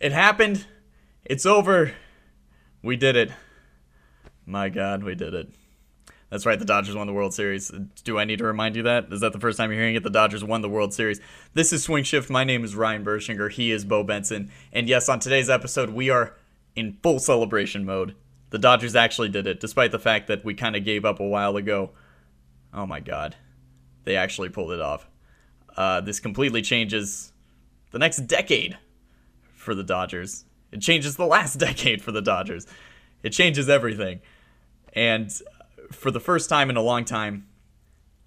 It happened. It's over. We did it. My God, we did it. That's right, the Dodgers won the World Series. Do I need to remind you that? Is that the first time you're hearing it? The Dodgers won the World Series. This is Swing Shift. My name is Ryan Bershinger. He is Bo Benson. And yes, on today's episode, we are in full celebration mode. The Dodgers actually did it, despite the fact that we kind of gave up a while ago. Oh my God. They actually pulled it off. Uh, this completely changes the next decade for the Dodgers. It changes the last decade for the Dodgers. It changes everything. And for the first time in a long time,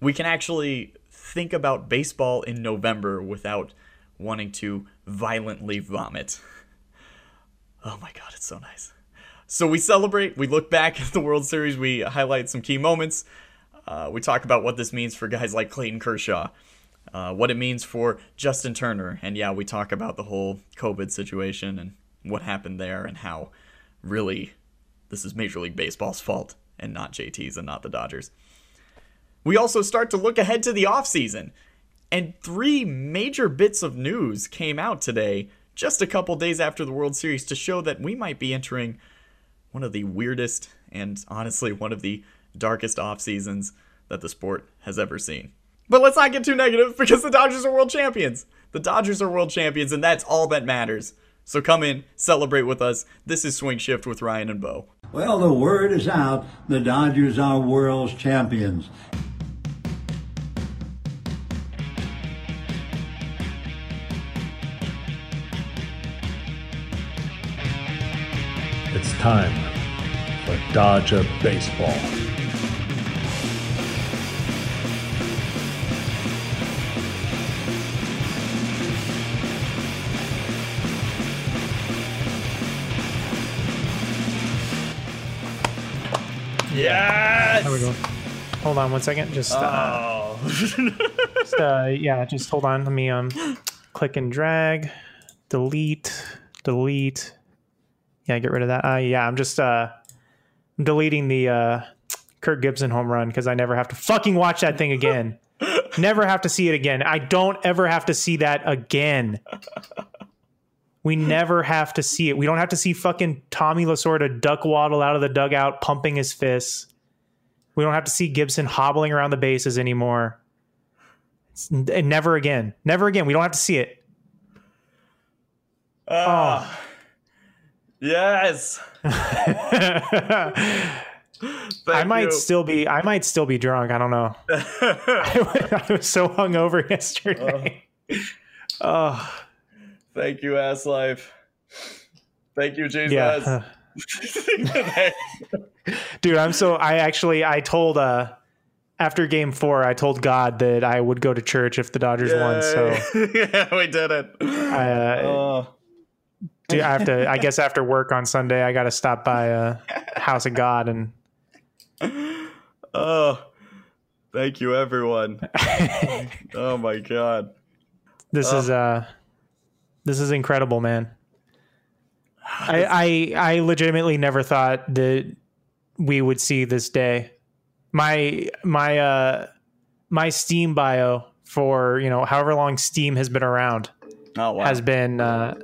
we can actually think about baseball in November without wanting to violently vomit. Oh my god, it's so nice. So we celebrate, we look back at the World Series, we highlight some key moments. Uh, we talk about what this means for guys like Clayton Kershaw, uh, what it means for Justin Turner, and yeah, we talk about the whole COVID situation and what happened there and how really this is Major League Baseball's fault and not JT's and not the Dodgers. We also start to look ahead to the offseason, and three major bits of news came out today, just a couple days after the World Series, to show that we might be entering one of the weirdest and honestly one of the darkest off seasons that the sport has ever seen. But let's not get too negative because the Dodgers are world champions. The Dodgers are world champions, and that's all that matters. So come in, celebrate with us. This is Swing Shift with Ryan and Bo. Well, the word is out. The Dodgers are world champions. It's time for Dodger Baseball. Yes! There we go. Hold on one second. Just, uh, Oh. just uh, yeah, just hold on. Let me um, click and drag, delete, delete. Yeah, get rid of that. Uh, yeah, I'm just uh, deleting the uh, Kirk Gibson home run because I never have to fucking watch that thing again. never have to see it again. I don't ever have to see that again. We never have to see it. We don't have to see fucking Tommy Lasorda duck waddle out of the dugout, pumping his fists. We don't have to see Gibson hobbling around the bases anymore. And never again. Never again. We don't have to see it. Ah. Yes. I might you. still be. I might still be drunk. I don't know. I was so hungover yesterday. Oh, Thank you, ass life. Thank you, Jesus. yeah, dude. I'm so. I actually. I told. uh after game four, I told God that I would go to church if the Dodgers won. So, yeah, we did it. uh, oh, dude, I have to. I guess after work on Sunday, I got to stop by uh, House of God and oh, thank you, everyone. oh my God. This is uh this is incredible, man. I, I I legitimately never thought that we would see this day. My my uh my Steam bio for, you know, however long Steam has been around Oh wow. has been uh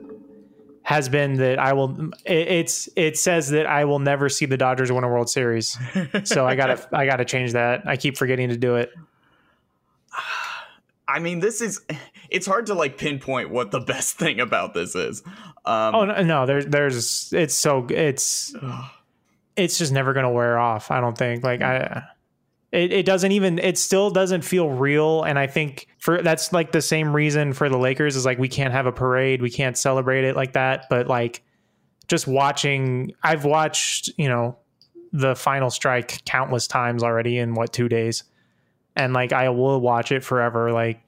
has been that I will it, it's it says that I will never see the Dodgers win a World Series. So I got to I got to change that. I keep forgetting to do it. I mean, this is. It's hard to like pinpoint what the best thing about this is. Um, Oh no, no there's there's it's so it's it's just never gonna wear off. I don't think. Like I, it, it doesn't even. It still doesn't feel real. And I think for that's like the same reason for the Lakers is like we can't have a parade, we can't celebrate it like that. But like just watching, I've watched you know the final strike countless times already in what two days, and like I will watch it forever. Like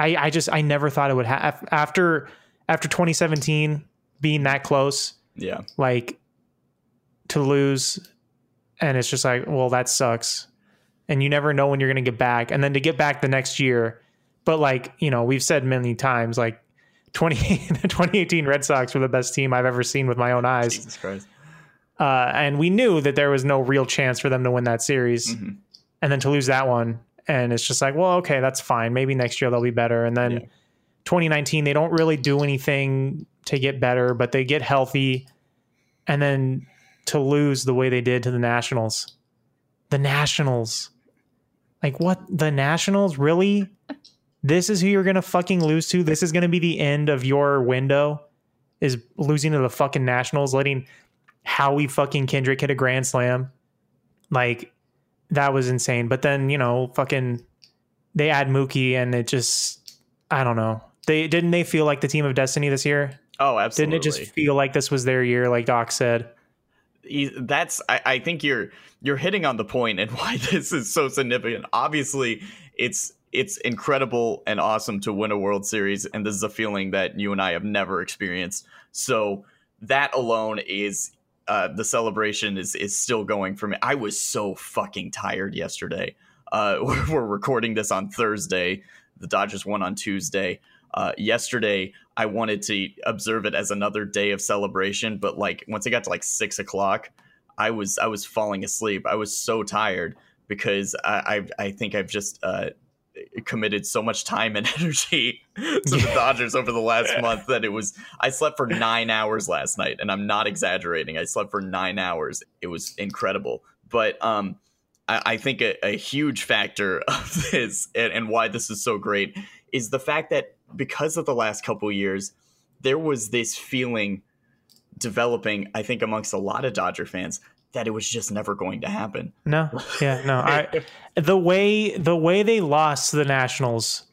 I, I just I never thought it would have after after 2017 being that close yeah. like to lose and it's just like well that sucks and you never know when you're going to get back and then to get back the next year but like you know we've said many times like 20 the 2018 Red Sox were the best team I've ever seen with my own eyes Jesus Christ. uh, and we knew that there was no real chance for them to win that series Mhm. and then to lose that one and it's just like well okay that's fine maybe next year they'll be better and then Yeah. 2019 they don't really do anything to get better, but they get healthy and then to lose the way they did to the Nationals. The Nationals. Like what? The Nationals really? This is who you're going to fucking lose to? This is going to be the end of your window is losing to the fucking Nationals, letting Howie fucking Kendrick hit a grand slam. Like that was insane. But then, you know, fucking they add Mookie and it just I don't know. They didn't they feel like the team of destiny this year? Oh, absolutely. Didn't it just feel like this was their year, like Doc said? That's I, I think you're you're hitting on the point and why this is so significant. Obviously, it's it's incredible and awesome to win a World Series, and this is a feeling that you and I have never experienced. So that alone is uh, the celebration is is still going for me. I was so fucking tired yesterday. Uh, we're recording this on Thursday. The Dodgers won on Tuesday. Uh, yesterday, I wanted to observe it as another day of celebration, but like once it got to like six o'clock, I was I was falling asleep. I was so tired because I I, I think I've just uh, committed so much time and energy to the Dodgers over the last month that it was I slept for nine hours last night, and I'm not exaggerating. I slept for nine hours. It was incredible, but um. I I think a, a huge factor of this and, and why this is so great is the fact that because of the last couple years, there was this feeling developing, I think, amongst a lot of Dodger fans that it was just never going to happen. No, yeah, no. I the way the way they lost to the Nationals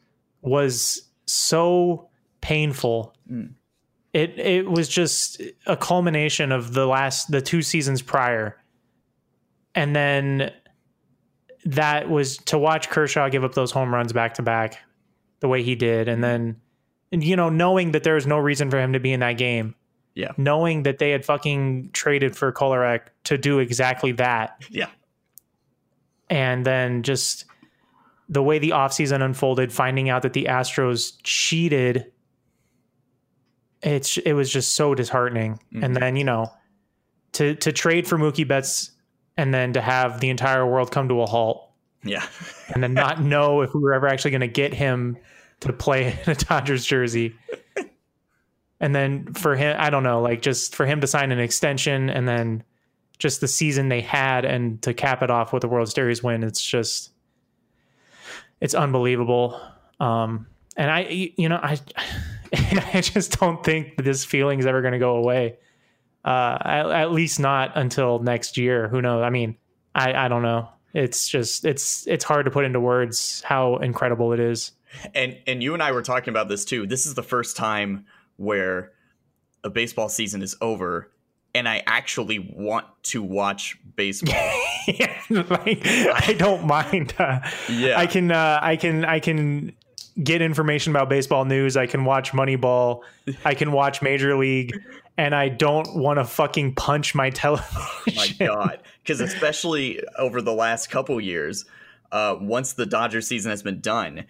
was so painful. Mm. It it was just a culmination of the last the two seasons prior, and then that was to watch Kershaw give up those home runs back to back, the way he did, and then you know knowing that there was no reason for him to be in that game Yeah. knowing that they had fucking traded for Kolarek to do exactly that. Yeah. And then just the way the offseason unfolded, finding out that the Astros cheated, it's it was just so disheartening. And mm-hmm. then, you know, to to trade for Mookie Betts and then to have the entire world come to a halt Yeah. and then not know if we were ever actually going to get him to play in a Dodgers jersey. And then for him, I don't know, like just for him to sign an extension and then just the season they had and to cap it off with a World Series win, it's just, it's unbelievable. Um, and I, you know, I, I just don't think this feeling is ever going to go away. Uh, at, at least not until next year. Who knows? I mean, I, I don't know. It's just, it's, it's hard to put into words how incredible it is. And and you and I were talking about this too. This is the first time where a baseball season is over and I actually want to watch baseball. yeah, like I don't mind. Uh, Yeah. I can, uh, I can, I can get information about baseball news. I can watch Moneyball. I can watch Major League, and I don't want to fucking punch my television. my god because especially over the last couple years uh, once the dodger season has been done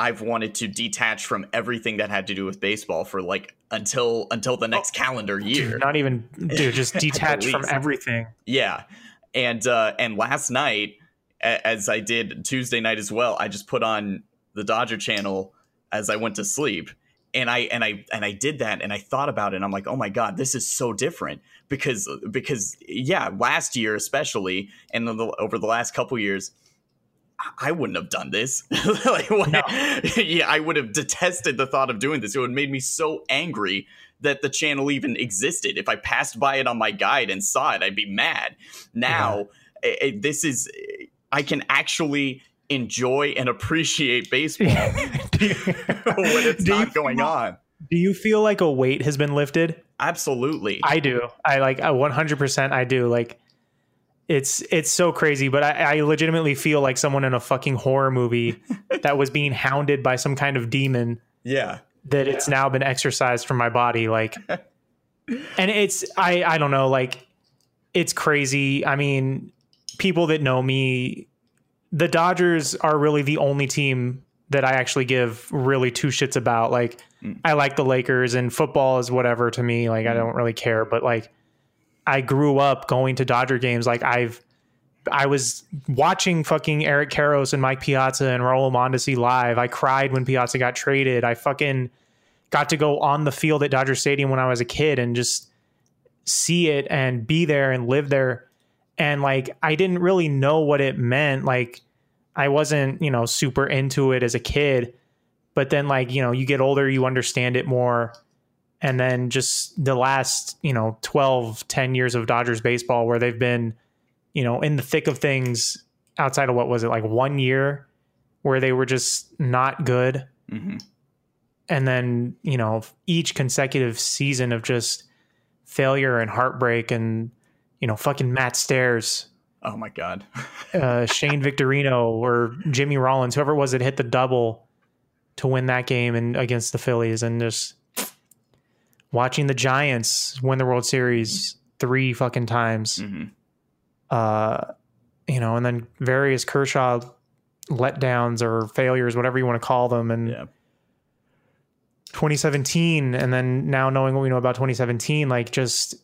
i've wanted to detach from everything that had to do with baseball for like until until the next calendar year Not even, dude. Just detach from everything. yeah and uh and last night as i did tuesday night as well i just put on the dodger channel as i went to sleep and i and i and i did that and i thought about it and i'm like oh my god this is so different because because yeah last year especially and the, over the last couple years I- wouldn't have done this. like, what- Yeah, I would have detested the thought of doing this. It would have made me so angry that the channel even existed. If I passed by it on my guide and saw it, I'd be mad. Now, eh, eh, this is, I can actually enjoy and appreciate baseball when it's not going feel- on. Do you feel like a weight has been lifted? Absolutely. I do. I like I 100% I do. Like it's it's so crazy, but I, I legitimately feel like someone in a fucking horror movie that was being hounded by some kind of demon yeah. that it's now been exorcised from my body like and it's I I don't know like it's crazy. I mean, people that know me the Dodgers are really the only team that I actually give really two shits about. Like mm. I like the Lakers and football is whatever to me. Like I mm. don't really care, but like I grew up going to Dodger games. Like I've I was watching fucking Eric Karros and Mike Piazza and Raul Mondesi live. I cried when Piazza got traded. I fucking got to go on the field at Dodger Stadium when I was a kid and just see it and be there and live there. And like, I didn't really know what it meant. Like, I wasn't, you know, super into it as a kid. But then, like, you know, you get older, you understand it more. And then just the last, you know, 12, 10 years of Dodgers baseball where they've been, you know, in the thick of things outside of what was it, like one year where they were just not good. hmm And then, you know, each consecutive season of just failure and heartbreak and, you know, fucking Matt Stairs Oh my god. uh, Shane Victorino or Jimmy Rollins, whoever it was that hit the double to win that game and against the Phillies, and just watching the Giants win the World Series three fucking times. hmm Uh, you know, and then various Kershaw letdowns or failures, whatever you want to call them, and Yeah. 2017, and then now knowing what we know about 2017, like just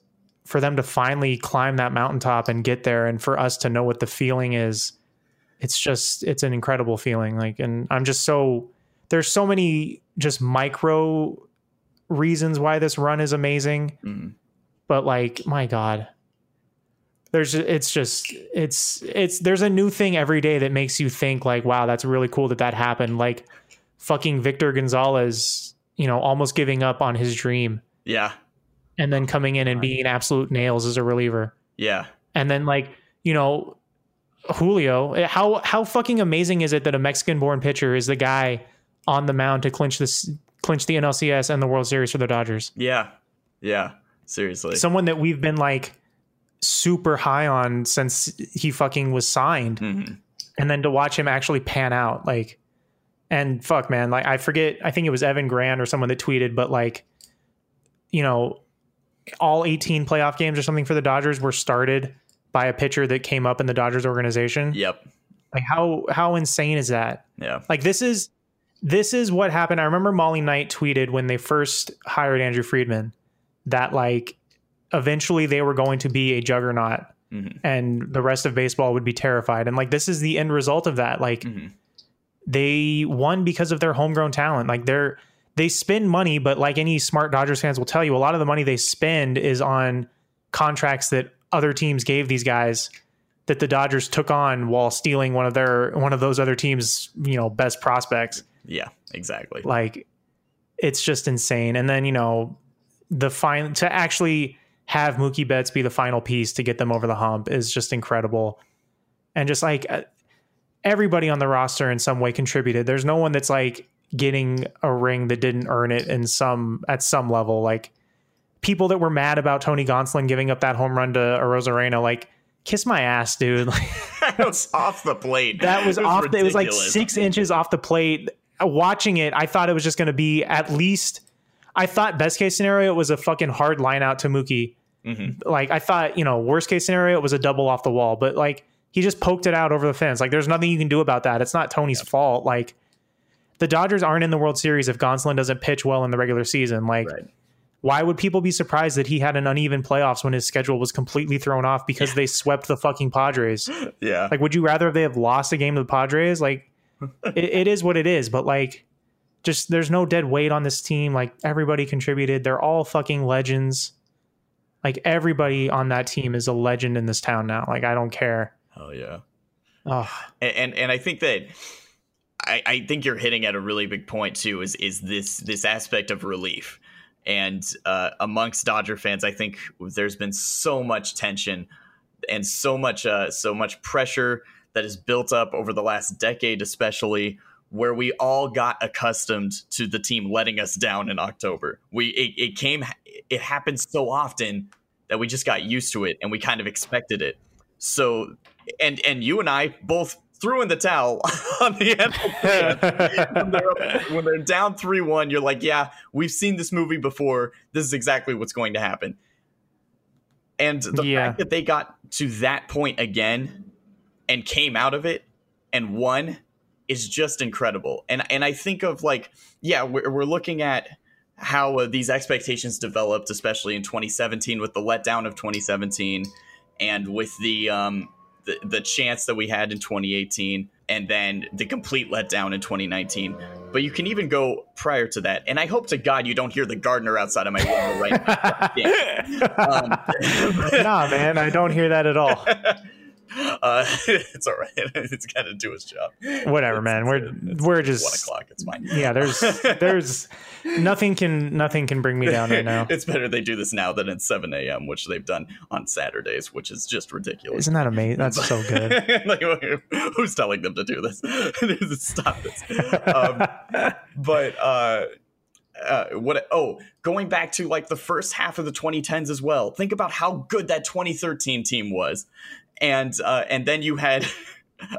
for them to finally climb that mountaintop and get there, and for us to know what the feeling is, it's just it's an incredible feeling. Like, and I'm just so there's so many just micro reasons why this run is amazing, Mhm. but like, my God, there's it's just it's it's there's a new thing every day that makes you think like, wow, that's really cool that that happened. Like, fucking Victor Gonzalez, you know, almost giving up on his dream Yeah. and then coming in and being absolute nails as a reliever. Yeah. And then like, you know, Julio, how how fucking amazing is it that a Mexican born pitcher is the guy on the mound to clinch this clinch the NLCS and the World Series for the Dodgers? Yeah. Yeah. Seriously. Someone that we've been like super high on since he fucking was signed. Mhm. and then to watch him actually pan out like and fuck man like i forget i think it was evan grant or someone that tweeted but like you know all 18 playoff games or something for the dodgers were started by a pitcher that came up in the dodgers organization Yep. like how how insane is that Yeah. like this is this is what happened. I remember molly knight tweeted when they first hired andrew friedman that like eventually they were going to be a juggernaut Mhm. and the rest of baseball would be terrified. And like this is the end result of that. Like Mhm. they won because of their homegrown talent. Like they're they spend money but like any smart dodgers fans will tell you a lot of the money they spend is on contracts that other teams gave these guys that the dodgers took on while stealing one of their one of those other teams you know best prospects Yeah. Exactly. like it's just insane and then you know the fine to actually have Mookie Betts be the final piece to get them over the hump is just incredible and just like uh, everybody on the roster in some way contributed there's no one that's like getting a ring that didn't earn it in some at some level like people that were mad about Tony Gonsolin giving up that home run to Arozarena like kiss my ass dude like that was off the plate. that was, off. The, it was like six inches off the plate. Uh, Watching it, I thought it was just going to be at least. I thought best case scenario it was a fucking hard line out to Mookie. Mhm. Like I thought, you know, worst case scenario it was a double off the wall, but like he just poked it out over the fence. Like there's nothing you can do about that. It's not Tony's fault. Like the Dodgers aren't in the World Series if Gonsolin doesn't pitch well in the regular season. Like Right. why would people be surprised that he had an uneven playoffs when his schedule was completely thrown off because they swept the fucking Padres? Yeah. Like, would you rather they have lost a game to the Padres? Like, it, it is what it is. But like, just there's no dead weight on this team. Like, everybody contributed. They're all fucking legends. Like, everybody on that team is a legend in this town now. Like, I don't care. oh yeah. Oh, and and, and I think that I, I think you're hitting at a really big point too. Is is this this aspect of relief, and uh, amongst Dodger fans, I think there's been so much tension and so much uh, so much pressure that is built up over the last decade, especially where we all got accustomed to the team letting us down in October. We it, it came it happened so often that we just got used to it and we kind of expected it. So and and you and I both threw in the towel on the NLCS. when, they're, up- when they're down three one, you're like, yeah, we've seen this movie before. This is exactly what's going to happen. And the Yeah. fact that they got to that point again and came out of it and won is just incredible. And and I think of like, yeah, we're, we're looking at how uh, these expectations developed, especially in 2017 with the letdown of 2017 and with the um, the, the chance that we had in 2018 and then the complete letdown in 2019. But you can even go prior to that. And I hope to God you don't hear the gardener outside of my window right now. um, nah, man, I don't hear that at all. Uh, it's all right. It's got to do its job. Whatever, It's- man. We're it's we're just one o'clock. It's fine. yeah. There's there's nothing can nothing can bring me down right now. it's better they do this now than at 7 a.m., which they've done on Saturdays, which is just ridiculous. Isn't that amazing? That's so good. like, who's telling them to do this? Stop this. Um, but uh, uh, what? Oh, going back to like the first half of the 2010s as well. Think about how good that 2013 team was, and uh, and then you had.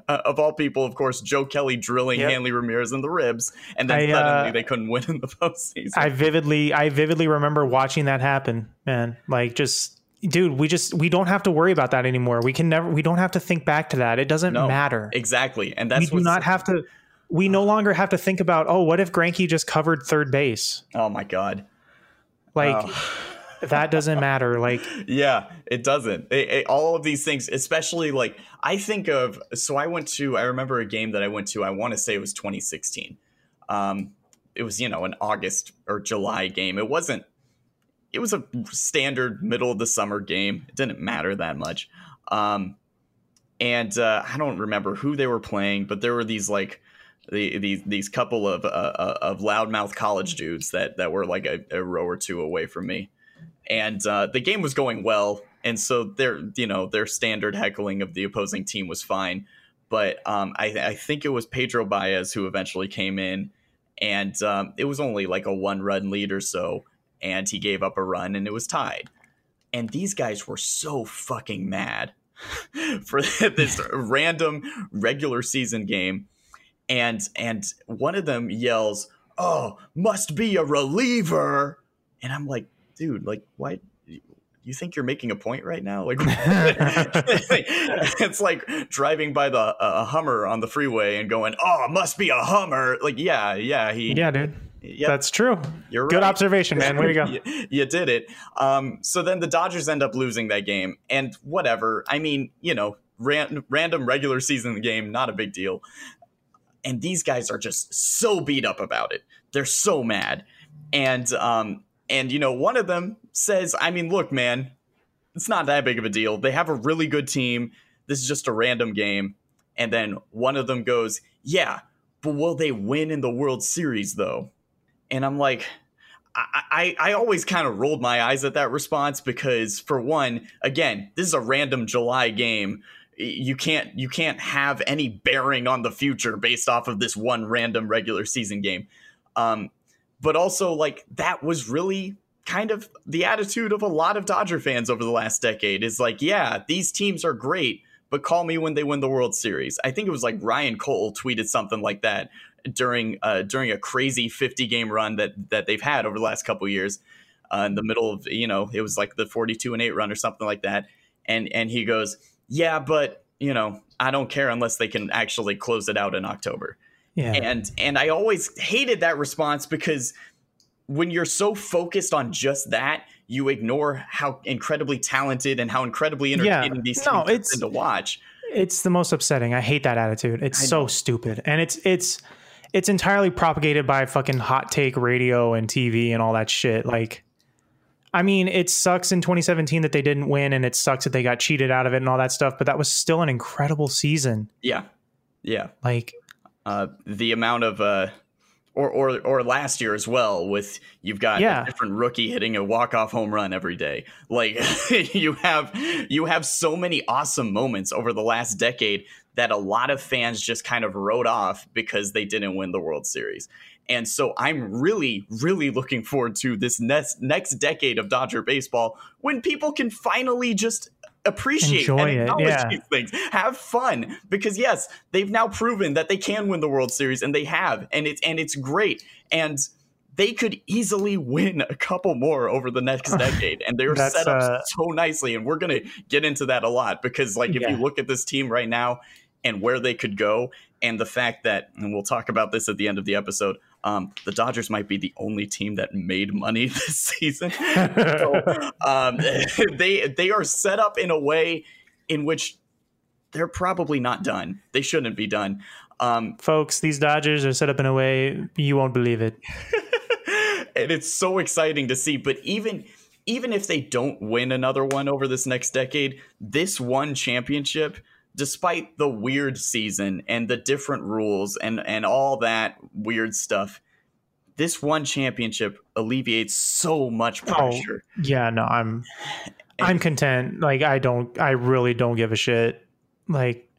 Uh, of all people, of course, Joe Kelly drilling Yep. Hanley Ramirez in the ribs, and then I, suddenly uh, they couldn't win in the postseason. I vividly I vividly remember watching that happen, man. Like just dude, we just we don't have to worry about that anymore. We can never we don't have to think back to that. It doesn't No, matter. exactly, and we that's do not have to we no longer have to think about, oh, what if Granky just covered third base? Oh my god. Like Oh. That doesn't matter. Like Yeah, it doesn't. It- it- all of these things, especially like I think of. So I went to. I remember a game that I went to. I want to say it was 2016. Um, it was you know an August or July game. It wasn't. It was a standard middle of the summer game. It didn't matter that much. Um, and uh, I don't remember who they were playing, but there were these like the, these these couple of uh, uh, of loudmouth college dudes that that were like a, a row or two away from me and uh, the game was going well, and so their you know their standard heckling of the opposing team was fine, but um, I, I think it was Pedro Baez who eventually came in, and um, it was only like a one run lead or so, and he gave up a run and it was tied, and these guys were so fucking mad for this random regular season game, and and one of them yells, "Oh, must be a reliever," and I'm like dude, like, why? You think you're making a point right now? Like, it's like driving by the uh, Hummer on the freeway and going, "Oh, it must be a Hummer." Like, yeah, yeah, he, yeah, dude. yeah, That's true. you're Good right. observation, man. Way to go. you, you did it. Um, so then the Dodgers end up losing that game, and whatever. I mean, you know, ran, random regular season game, not a big deal. And these guys are just so beat up about it. They're so mad, and um, and you know, one of them says, "I mean, look, man, it's not that big of a deal. They have a really good team. This is just a random game." And then one of them goes, "Yeah, but will they win in the World Series though?" And I'm like, I, I, I always kind of rolled my eyes at that response because, for one, again, this is a random July game. You can't you can't have any bearing on the future based off of this one random regular season game. Um, but also, like that was really kind of the attitude of a lot of Dodger fans over the last decade. Is like, yeah, these teams are great, but call me when they win the World Series. I think it was like Ryan Cole tweeted something like that during uh, during a crazy 50 game run that that they've had over the last couple years. Uh, in the middle of you know it was like the 42 and 8 run or something like that and and he goes yeah but you know i don't care unless they can actually close it out in october Yeah. and and i always hated that response because when you're so focused on just that you ignore how incredibly talented and how incredibly entertaining these No, teams been to watch it's the most upsetting. I hate that attitude. It's I so know. stupid. And it's it's it's entirely propagated by fucking hot take radio and TV and all that shit. Like I mean, it sucks in 2017 that they didn't win and it sucks that they got cheated out of it and all that stuff, but that was still an incredible season. yeah yeah Like uh, the amount of uh, or or or last year as well with you've got Yeah. a different rookie hitting a walk off home run every day. Like you have you have so many awesome moments over the last decade that a lot of fans just kind of wrote off because they didn't win the World Series. And so I'm really, really looking forward to this next next decade of Dodger baseball when people can finally just appreciate Enjoy and it, acknowledge yeah. these things. Have fun because yes, they've now proven that they can win the World Series and they have, and it's and it's great. And they could easily win a couple more over the next decade, and they're set up uh, so nicely. And we're gonna get into that a lot because, like, if Yeah. you look at this team right now and where they could go, and the fact that, and we'll talk about this at the end of the episode. Um, the Dodgers might be the only team that made money this season. so, um, they they are set up in a way in which they're probably not done. They shouldn't be done. Um, Folks, these Dodgers are set up in a way you won't believe it. and it's so exciting to see. But even even if they don't win another one over this next decade, this one championship, despite the weird season and the different rules and and all that weird stuff, this one championship alleviates so much pressure. Yeah, no, I'm I'm content. Like I don't I really don't give a shit. Like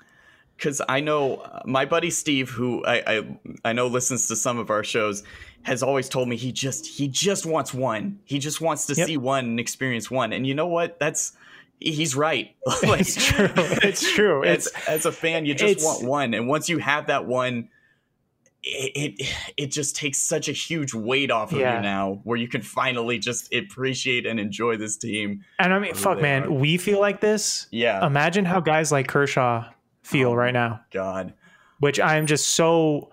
because I know uh, my buddy Steve, who I, I I know listens to some of our shows, has always told me he just he just wants one. He just wants to Yep. see one and experience one. And you know what? That's he's right. Like, it's true. It's true. as, It's as a fan, you just want one, and once you have that one, it, it it just takes such a huge weight off of Yeah. you now, where you can finally just appreciate and enjoy this team. and I mean fuck man, are. we feel like this. Yeah, Imagine how guys like Kershaw feel Oh. right now. God, which I'm just so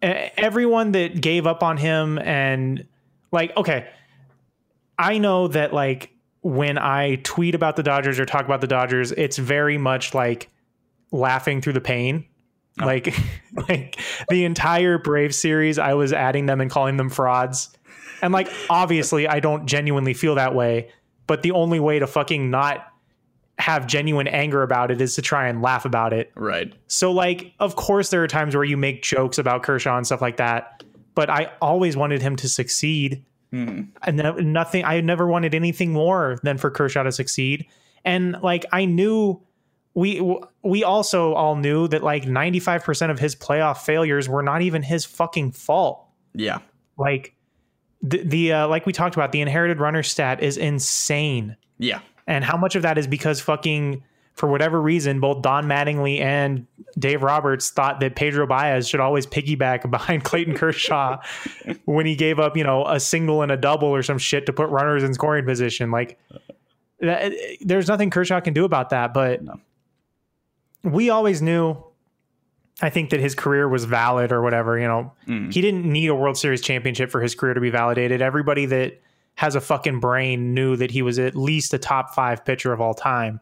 everyone that gave up on him and like okay I know that like when I tweet about the Dodgers or talk about the Dodgers it's very much like laughing through the pain oh. like like the entire Brave series I was adding them and calling them frauds and like obviously I don't genuinely feel that way but the only way to fucking not have genuine anger about it is to try and laugh about it right? so, like, of course, there are times where you make jokes about Kershaw and stuff like that, but I always wanted him to succeed. And no- nothing, I never wanted anything more than for Kershaw to succeed. And like, I knew we we also all knew that like 95% of his playoff failures were not even his fucking fault. Yeah, Like the the uh, like we talked about, the inherited runner stat is insane yeah, and how much of that is because fucking for whatever reason both Don Mattingly and Dave Roberts thought that Pedro Baez should always piggyback behind Clayton Kershaw when he gave up, you know, a single and a double or some shit to put runners in scoring position. Like that, there's nothing Kershaw can do about that, but we always knew I think that his career was valid or whatever, you know. Mm-hmm. He didn't need a World Series championship for his career to be validated. Everybody that has a fucking brain knew that he was at least a top 5 pitcher of all time.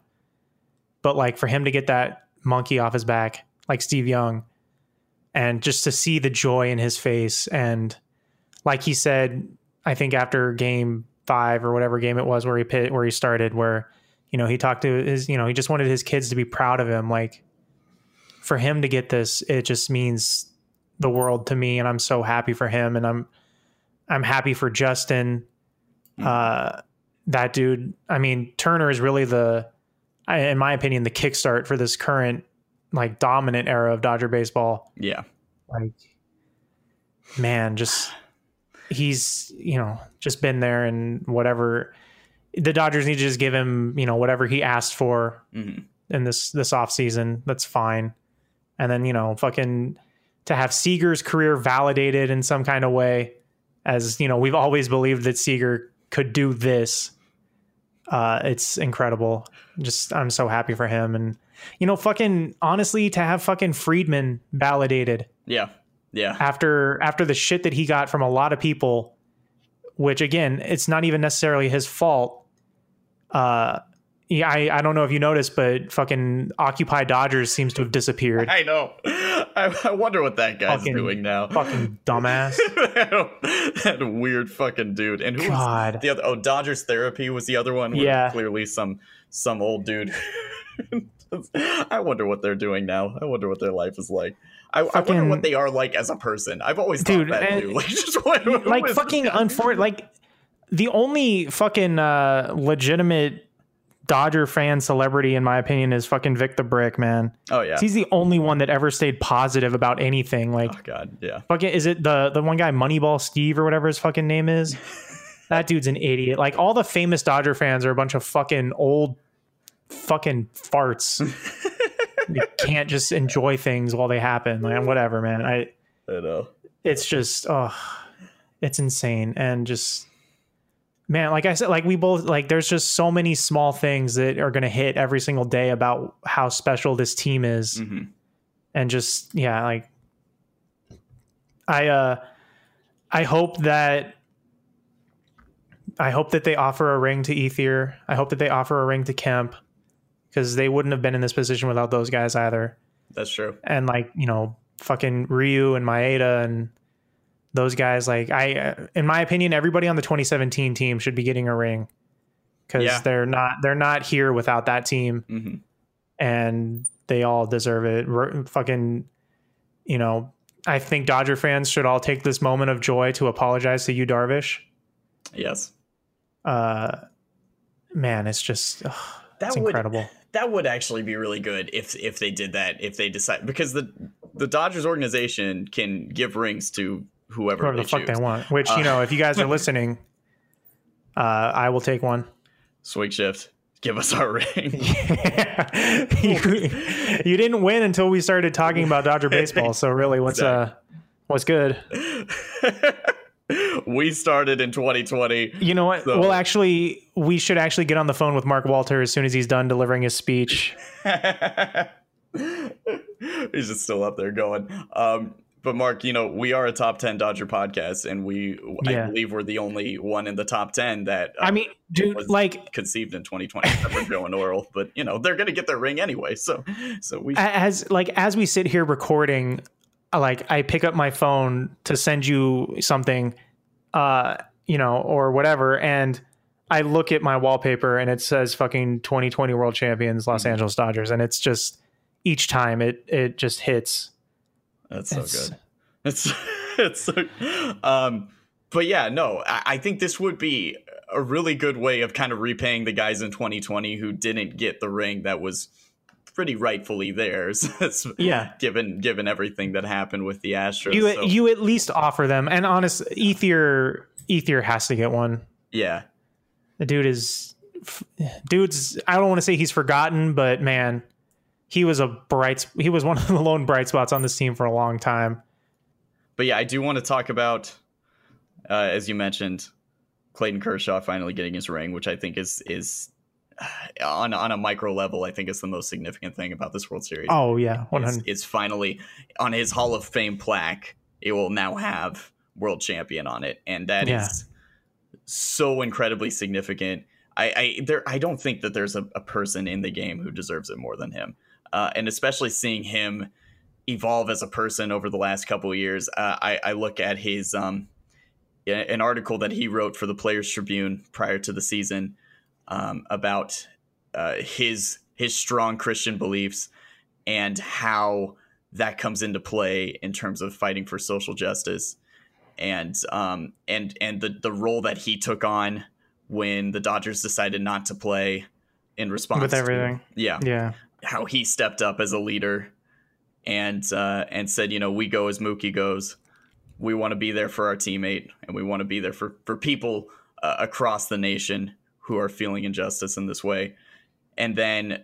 But like for him to get that monkey off his back like Steve Young and just to see the joy in his face. And like he said I think after game 5 or whatever game it was where he pit, where he started where you know he talked to his you know he just wanted his kids to be proud of him. Like for him to get this it just means the world to me and I'm so happy for him and I'm I'm happy for Justin. Uh that dude I mean Turner is really the I- in my opinion the kickstart for this current like dominant era of Dodger baseball yeah. like man just he's you know just been there and whatever the Dodgers need to just give him you know whatever he asked for Mhm. in this this off season that's fine and then you know fucking to have Seager's career validated in some kind of way as you know we've always believed that Seager could do this uh it's incredible just I'm so happy for him and you know fucking honestly to have fucking Friedman validated Yeah. Yeah. after after the shit that he got from a lot of people which again it's not even necessarily his fault uh yeah i, I don't know if you noticed but fucking occupy dodgers seems to have disappeared I know. I, I wonder what that guy's Fucking- doing now. fucking dumbass that weird fucking dude. And who was God. the other? Oh, Dodgers Therapy was the other one. Yeah. Clearly some some old dude. I wonder what they're doing now. I wonder what their life is like. I, I wonder what they are like as a person. I've always Dude, thought that. Like just what, like fucking guy? unfor like the only fucking uh legitimate dodger fan celebrity in my opinion is fucking vic the brick man Oh yeah. he's the only one that ever stayed positive about anything like Oh god. Yeah. fucking is it the the one guy Moneyball Steve or whatever his fucking name is? that dude's an idiot. Like all the famous Dodger fans are a bunch of fucking old fucking farts. they can't just enjoy things while they happen. Like whatever, man. I I know. it's just oh it's insane and just man like i said like we both like there's just so many small things that are going to hit every single day about how special this team is Mhm. and just yeah like i uh i hope that i hope that they offer a ring to Ethier i hope that they offer a ring to kemp because they wouldn't have been in this position without those guys either. That's true. And like you know, fucking Ryu and Maeda and those guys. Like I, in my opinion, everybody on the 2017 team should be getting a ring because Yeah. they're not they're not here without that team, hmm and they all deserve it. R- fucking, you know, I think Dodger fans should all take this moment of joy to apologize to Yu Darvish. Yes. Uh, man, it's just ugh, That it's would incredible. that would actually be really good if if they did that if they decide because the the Dodgers organization can give rings to whoever, the fuck they want. Which Uh, you know, if you guys are listening, uh, I will take one. Swing shift, give us our ring. you, you didn't win until we started talking about Dodger baseball. So really, what's uh, what's good? we started in 2020. You know what? So- well, actually, we should actually get on the phone with Mark Walter as soon as he's done delivering his speech. He's just still up there going. Um, but Mark, you know, we are a top 10 Dodger podcast, and we, I believe, we're the only one in the top 10 that uh, I mean, dude, was- like conceived in 2020 except for Joe and Orel. But you know, they're gonna get their ring anyway. So, so we. as like as we sit here recording, uh, like I pick up my phone to send you something, uh, you know, or whatever, and I look at my wallpaper and it says fucking 2020 World Champions Los Angeles Dodgers, and it's just each time it it just hits. That's so It's- good. It's it's so. Um, but yeah, no, I, I think this would be a really good way of kind of repaying the guys in 2020 who didn't get the ring that was pretty rightfully theirs. Yeah. given given everything that happened with the Astros. You so, you at least offer them, and honest, Ethier Ethier has to get one. yeah, The dude is, dude's. I don't want to say he's forgotten, but man, he was a bright. He was one of the lone bright spots on this team for a long time. but yeah, I do want to talk about, uh, as you mentioned, Clayton Kershaw finally getting his ring, which I think is is uh, on on a micro level, I think is the most significant thing about this World Series. Oh yeah, one is, hundred. is finally on his Hall of Fame plaque. It will now have world champion on it, and that is Yeah. so incredibly significant. I, I there I don't think that there's a, a person in the game who deserves it more than him, uh, and especially seeing him evolve as a person over the last couple of years. Uh, I, I look at his um, an article that he wrote for the Players Tribune prior to the season um, about uh, his his strong Christian beliefs and how that comes into play in terms of fighting for social justice and um and and the the role that he took on when the Dodgers decided not to play in response With to- everything. yeah Yeah, how he stepped up as a leader and uh, and said, you know, we go as Mookie goes. We want to be there for our teammate, and we want to be there for for people uh, across the nation who are feeling injustice in this way. And then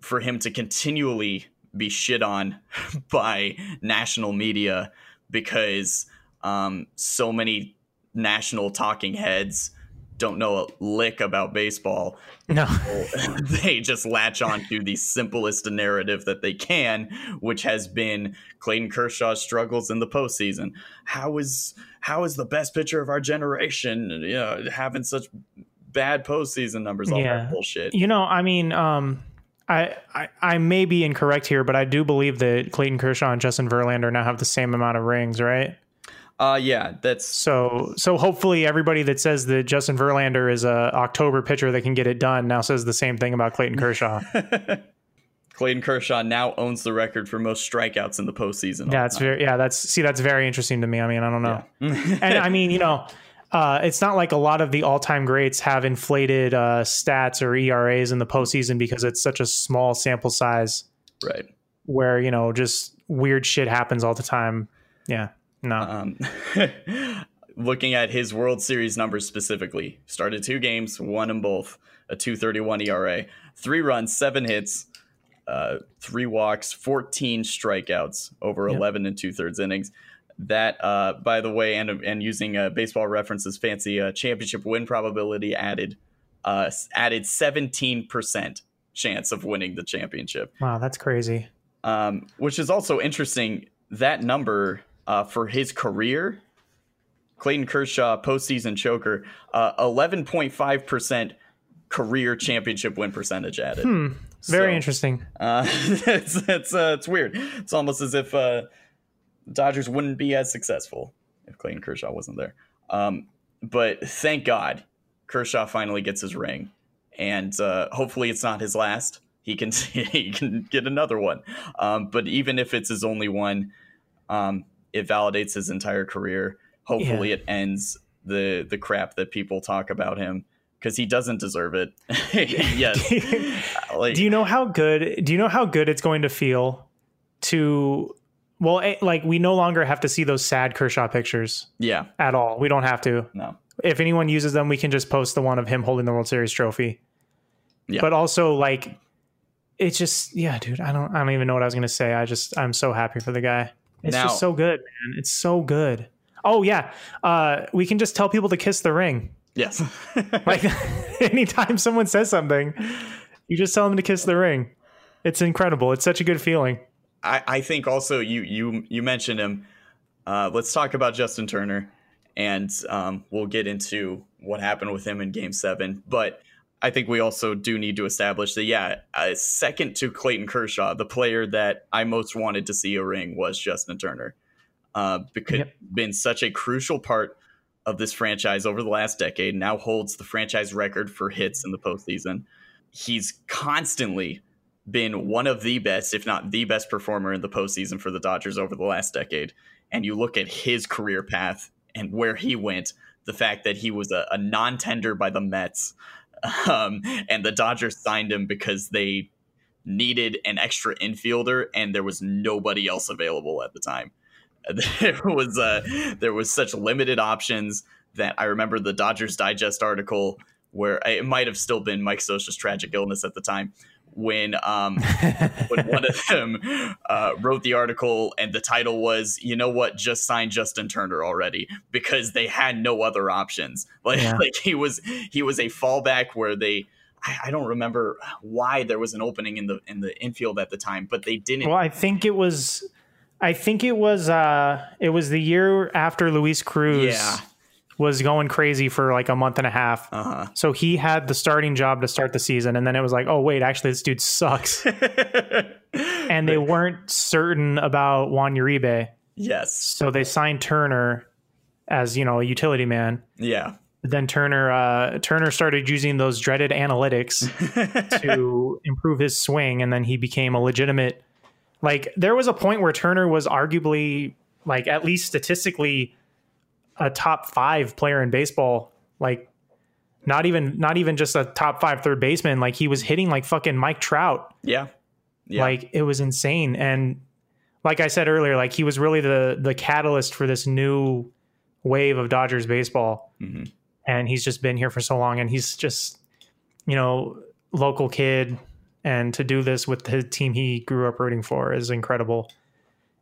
for him to continually be shit on by national media because um, so many national talking heads don't know a lick about baseball no, they just latch on to the simplest narrative that they can, which has been Clayton Kershaw's struggles in the postseason. How is how is the best pitcher of our generation, you know, having such bad postseason numbers? All Yeah. that bullshit. you know, I mean, um, I, I I may be incorrect here, but I do believe that Clayton Kershaw and Justin Verlander now have the same amount of rings, right? Uh yeah, that's So so hopefully everybody that says that Justin Verlander is a October pitcher that can get it done now says the same thing about Clayton Kershaw. Clayton Kershaw now owns the record for most strikeouts in the postseason. Yeah, it's very yeah. That's see, that's very interesting to me. I mean, I don't know, and I mean, you know, uh, it's not like a lot of the all-time greats have inflated uh, stats or ERAs in the postseason because it's such a small sample size right. where you know just weird shit happens all the time. Yeah, no, Um, looking at his World Series numbers specifically, started two games, won them both, a 231 ERA, three runs, seven hits, uh, three walks, 14 strikeouts over Yep. 11 and two thirds innings. That, uh, by the way, and and using uh, baseball references, fancy uh, championship win probability added uh, added 17 percent chance of winning the championship wow, that's crazy. um, which is also interesting. That number uh, for his career, Clayton Kershaw postseason choker, uh, eleven point five percent career championship win percentage added. Hmm. Very So, interesting. Uh, it's it's uh, it's weird. It's almost as if uh, Dodgers wouldn't be as successful if Clayton Kershaw wasn't there. Um, but thank God Kershaw finally gets his ring, and uh, hopefully it's not his last. He can he can get another one. Um, but even if it's his only one, um, it validates his entire career. Hopefully, it ends the the crap that people talk about him because he doesn't deserve it. yes, like do you know how good do you know how good it's going to feel to well eh, like we no longer have to see those sad kershaw pictures yeah, at all. We don't have to. No, if anyone uses them we can just post the one of him holding the world series trophy. Yeah. but also like it's just yeah dude i don't i don't even know what i was gonna say. I just i'm so happy for the guy it's Now- just so good man it's so good oh yeah uh we can just tell people to kiss the ring yes, like anytime someone says something, you just tell them to kiss the ring. It's incredible. It's such a good feeling. I, I think also you you you mentioned him. Uh, let's talk about Justin Turner, and um, we'll get into what happened with him in Game Seven. But I think we also do need to establish that yeah, uh, second to Clayton Kershaw, the player that I most wanted to see a ring was Justin Turner, uh, because Yep. been such a crucial part of this franchise over the last decade. Now holds the franchise record for hits in the postseason. He's constantly been one of the best, if not the best performer in the postseason for the Dodgers over the last decade. And you look at his career path and where he went, the fact that he was a, a non tender by the Mets, um, and the Dodgers signed him because they needed an extra infielder, and there was nobody else available at the time. There was uh, there was such limited options that I remember the Dodgers Digest article where it might have still been Mike Scioscia's tragic illness at the time when um, when one of them uh, wrote the article and the title was you know what just sign justin turner already because they had no other options like, Yeah. like he was he was a fallback where they I, I don't remember why there was an opening in the in the infield at the time but they didn't Well, I think it was I think it was uh it was the year after Luis Cruz Yeah. Was going crazy for like a month and a half. uh-huh So he had the starting job to start the season and then it was like, "Oh wait, actually this dude sucks." and they weren't certain about Juan Uribe. yes So they signed Turner as, you know, a utility man. yeah then Turner uh, Turner started using those dreaded analytics to improve his swing, and then he became a legitimate. Like there was a point where Turner was arguably, like at least statistically, a top five player in baseball. Like not even not even just a top five third baseman. Like he was hitting like fucking Mike Trout. yeah yeah Like it was insane. And like I said earlier, like he was really the the catalyst for this new wave of Dodgers baseball. Mhm. And he's just been here for so long and he's just, you know, local kid. And to do this with the team he grew up rooting for is incredible.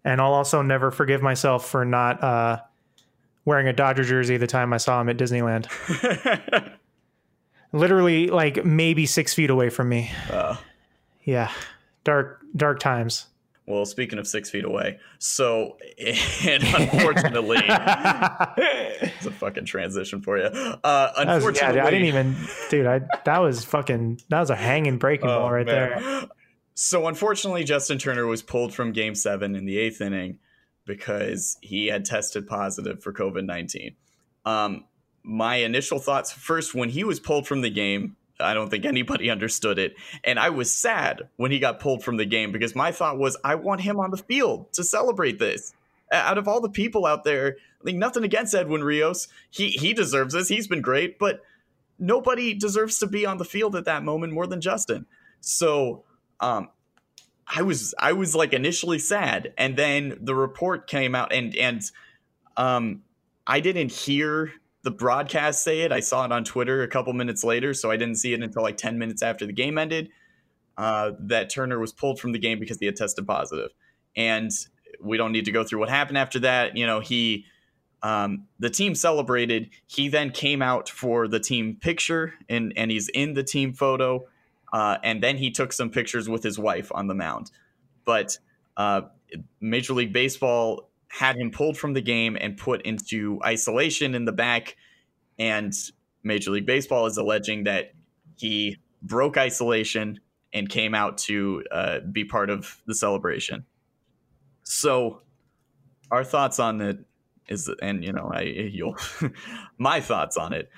And I'll also never forgive myself for not uh, wearing a Dodger jersey the time I saw him at Disneyland. Literally, like maybe six feet away from me. Uh, Yeah, dark, dark times. well speaking of six feet away so and unfortunately it's a fucking transition for you uh That was, yeah, unfortunately I didn't even, dude. I that was fucking. That was a hanging breaking Oh, ball right man. there. So unfortunately, Justin Turner was pulled from Game Seven in the eighth inning because he had tested positive for COVID nineteen. Um, my initial thoughts first when he was pulled from the game, I don't think anybody understood it, and I was sad when he got pulled from the game because my thought was I want him on the field to celebrate this. Out of all the people out there, like nothing against Edwin Rios, he he deserves this. He's been great, but nobody deserves to be on the field at that moment more than Justin. So um I was I was like initially sad and then the report came out and and um I didn't hear the broadcast say it. I saw it on Twitter a couple minutes later, so I didn't see it until like 10 minutes after the game ended. Uh, that Turner was pulled from the game because he had tested. And we don't need to go through what happened after that. You know, he um, the team celebrated. He then came out for the team picture and and he's in the team photo. Uh, and then he took some pictures with his wife on the mound. But uh, Major League Baseball had him pulled from the game and put into isolation in the back. And Major League Baseball is alleging that he broke isolation and came out to uh, be part of the celebration. So, our thoughts on it is, and you know, I you'll my thoughts on it.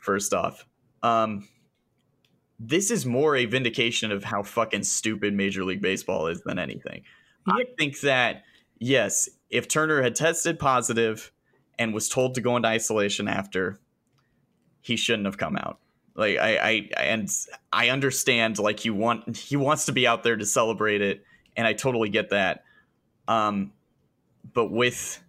First off, um, this is more a vindication of how fucking stupid Major League Baseball is than anything. I think that yes, if Turner had tested positive and was told to go into isolation after, he shouldn't have come out. Like I, I and I understand like you want he wants to be out there to celebrate it, and I totally get that. Um, but with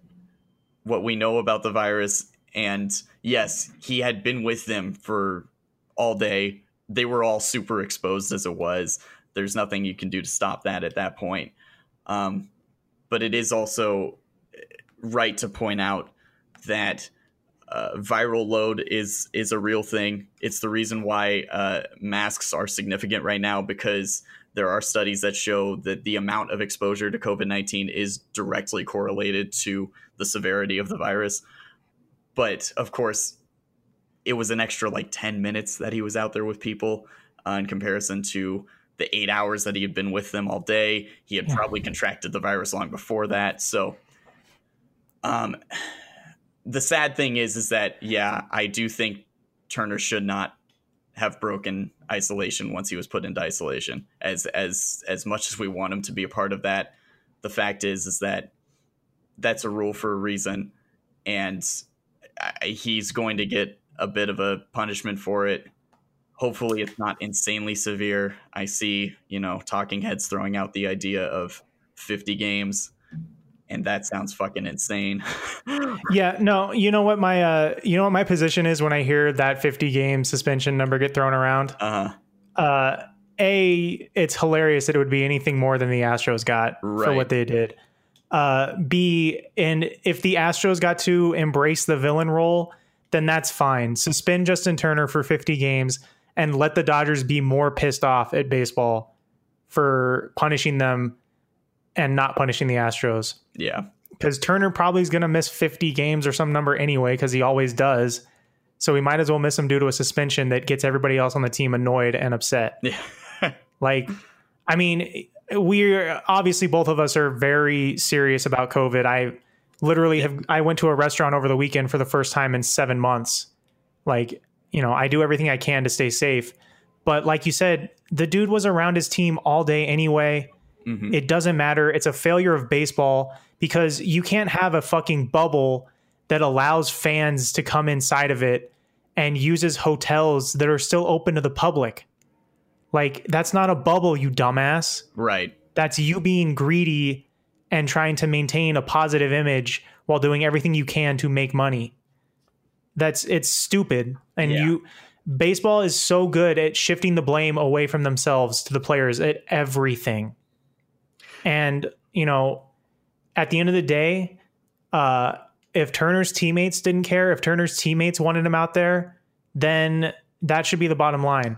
what we know about the virus, and yes, he had been with them for all day. They were all super exposed as it was. There's nothing you can do to stop that at that point. Um, but it is also right to point out that uh, viral load is is a real thing. It's the reason why uh, masks are significant right now because there are studies that show that the amount of exposure to COVID nineteen is directly correlated to the severity of the virus. But of course, it was an extra like ten minutes that he was out there with people uh, in comparison to the eight hours that he had been with them all day. He had probably contracted the virus long before that. So, um, the sad thing is, is that yeah, I do think Turner should not have broken isolation once he was put into isolation. As as as much as we want him to be a part of that, the fact is, is that that's a rule for a reason, and I, he's going to get a bit of a punishment for it hopefully it's not insanely severe. I see, you know, talking heads throwing out the idea of 50 games and that sounds fucking insane. Yeah, no, you know what my uh you know what my position is when I hear that 50 game suspension number get thrown around? Uh-huh. Uh A, it's hilarious that it would be anything more than the Astros got for what they did. Uh B, and if the Astros got to embrace the villain role, then that's fine. Suspend Justin Turner for 50 games and let the Dodgers be more pissed off at baseball for punishing them and not punishing the Astros yeah. because Turner probably is going to miss 50 games or some number anyway, because he always does. So we might as well miss him due to a suspension that gets everybody else on the team annoyed and upset. Yeah. Like, I mean, we're obviously both of us are very serious about COVID. I literally have, I went to a restaurant over the weekend for the first time in seven months. Like, you know, I do everything I can to stay safe. But like you said, the dude was around his team all day anyway. Mm-hmm. It doesn't matter. It's a failure of baseball because you can't have a fucking bubble that allows fans to come inside of it and uses hotels that are still open to the public. Like, that's not a bubble, you dumbass. Right. That's you being greedy and trying to maintain a positive image while doing everything you can to make money. That's it's stupid. And Yeah. you baseball is so good at shifting the blame away from themselves to the players at everything. And, you know, at the end of the day, uh, if Turner's teammates didn't care, if Turner's teammates wanted him out there, then that should be the bottom line.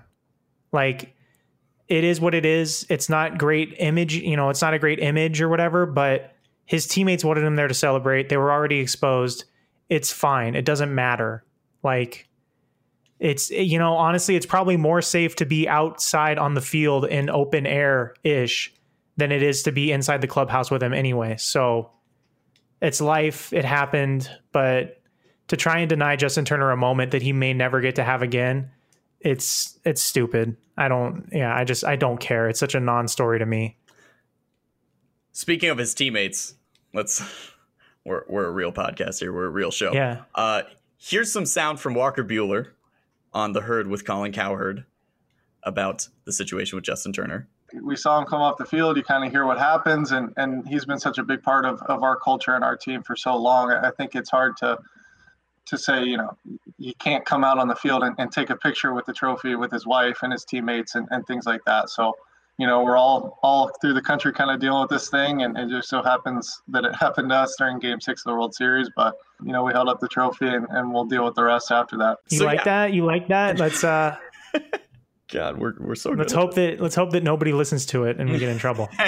Like, it is what it is. It's not great image, you know, it's not a great image or whatever, but his teammates wanted him there to celebrate. They were already exposed. It's fine. It doesn't matter. Like, it's, you know, honestly, it's probably more safe to be outside on the field in open air ish than it is to be inside the clubhouse with him anyway. So it's life. It happened. But to try and deny Justin Turner a moment that he may never get to have again, it's it's stupid. I don't yeah, I just I don't care. It's such a non-story to me. Speaking of his teammates, let's we're we're a real podcast here. We're a real show. Yeah. Uh here's some sound from Walker Buehler on the herd with Colin Cowherd about the situation with Justin Turner. we saw him come off the field. You kind of hear what happens, and and he's been such a big part of, of our culture and our team for so long. I think it's hard to to say, you know, he can't come out on the field and, and take a picture with the trophy with his wife and his teammates and, and things like that. So, you know, we're all all through the country kind of dealing with this thing, and it just so happens that it happened to us during Game Six of the World Series. But you know, we held up the trophy, and, and we'll deal with the rest after that. You So, like yeah. that? You like that? Let's uh God, we're we're so let's good. hope that let's hope that nobody listens to it and we get in trouble.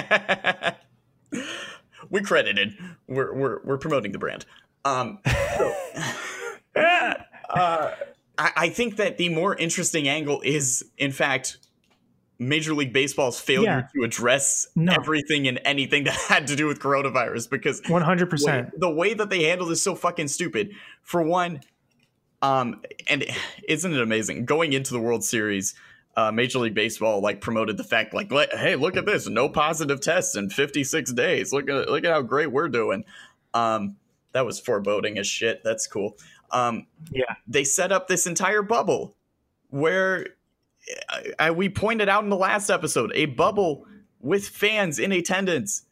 we credited. We're we're we're promoting the brand. Um, so- uh, I, I think that the more interesting angle is, in fact, Major League Baseball's failure Yeah. to address No. everything and anything that had to do with coronavirus because 100%. the way that they handled is so fucking stupid. For one, um, and isn't it amazing going into the World Series? Uh, Major League Baseball like promoted the fact like, hey, look at this, no positive tests in 56 days. Look at look at how great we're doing. Um, that was foreboding as shit. That's cool. Um, Yeah. they set up this entire bubble where I, I, we pointed out in the last episode a bubble with fans in attendance.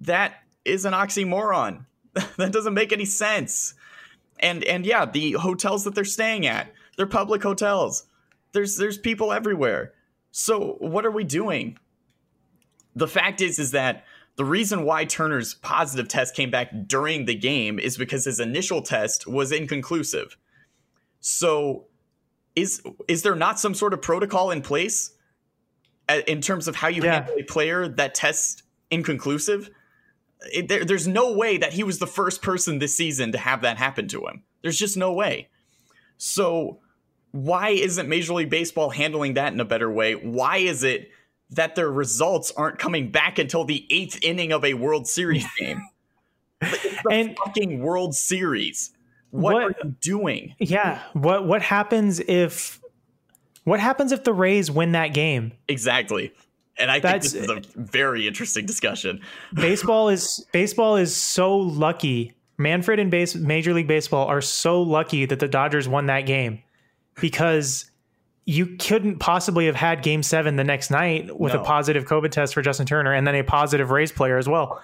That is an oxymoron. that doesn't make any sense. And and yeah, the hotels that they're staying at, they're public hotels. There's there's people everywhere. So what are we doing? The fact is is that the reason why Turner's positive test came back during the game is because his initial test was inconclusive. So is is there not some sort of protocol in place uh, in terms of how you Yeah. handle a player that tests inconclusive? It, there, there's no way that he was the first person this season to have that happen to him. There's just no way. So why isn't Major League Baseball handling that in a better way? Why is it that their results aren't coming back until the eighth inning of a World Series game? And- fucking World Series. What, What- are you doing? Yeah. What what happens if what happens if the Rays win that game? Exactly. And I think That's- this is a very interesting discussion. baseball is baseball is so lucky. Manfred and base Major League Baseball are so lucky that the Dodgers won that game because you couldn't possibly have had game 7 the next night with No. a positive COVID test for Justin Turner and then a positive Rays player as well.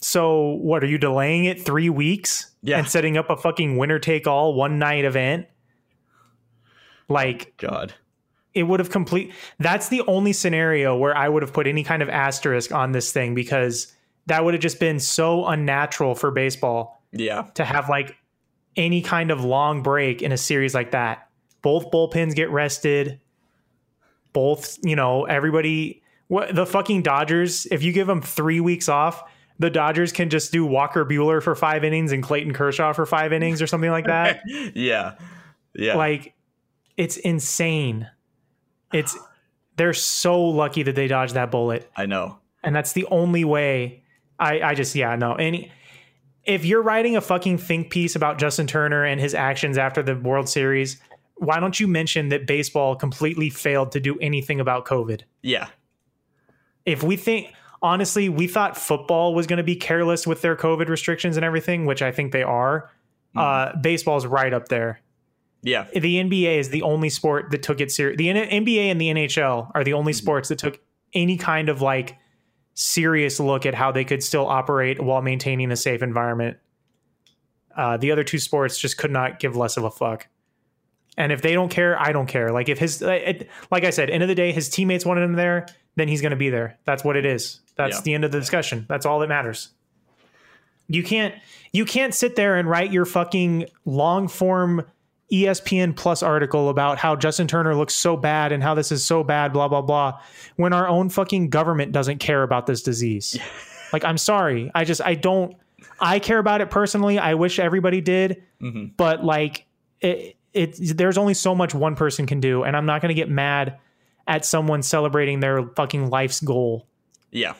So, what are you delaying it 3 weeks Yeah. and setting up a fucking winner take all one night event? Like God. it would have complete that's the only scenario where i would have put any kind of asterisk on this thing because that would have just been so unnatural for baseball Yeah. to have like any kind of long break in a series like that both bullpens get rested both you know everybody what the fucking dodgers if you give them three weeks off the dodgers can just do walker buehler for five innings and clayton kershaw for five innings or something like that Yeah. Yeah. like it's insane. It's they're so lucky that they dodged that bullet, I know. and that's the only way. I I just yeah no any. If you're writing a fucking think piece about Justin Turner and his actions after the World Series, why don't you mention that baseball completely failed to do anything about COVID? Yeah. If we think honestly, we thought football was going to be careless with their COVID restrictions and everything, which I think they are. Uh, baseball's right up there. Yeah. the NBA is the only sport that took it serious. The N- NBA and the NHL are the only sports that took any kind of like serious look at how they could still operate while maintaining a safe environment. Uh, the other two sports just could not give less of a fuck. And if they don't care, I don't care. Like if his, it, like I said, end of the day, his teammates wanted him there, then he's going to be there. That's what it is. That's Yeah. the end of the discussion. That's all that matters. You can't you can't sit there and write your fucking long form ESPN Plus article about how Justin Turner looks so bad and how this is so bad, blah blah blah, when our own fucking government doesn't care about this disease. like, I'm sorry, I just I don't. I care about it personally. I wish everybody did, Mhm. but like it, it, there's only so much one person can do, and I'm not going to get mad at someone celebrating their fucking life's goal. Yeah.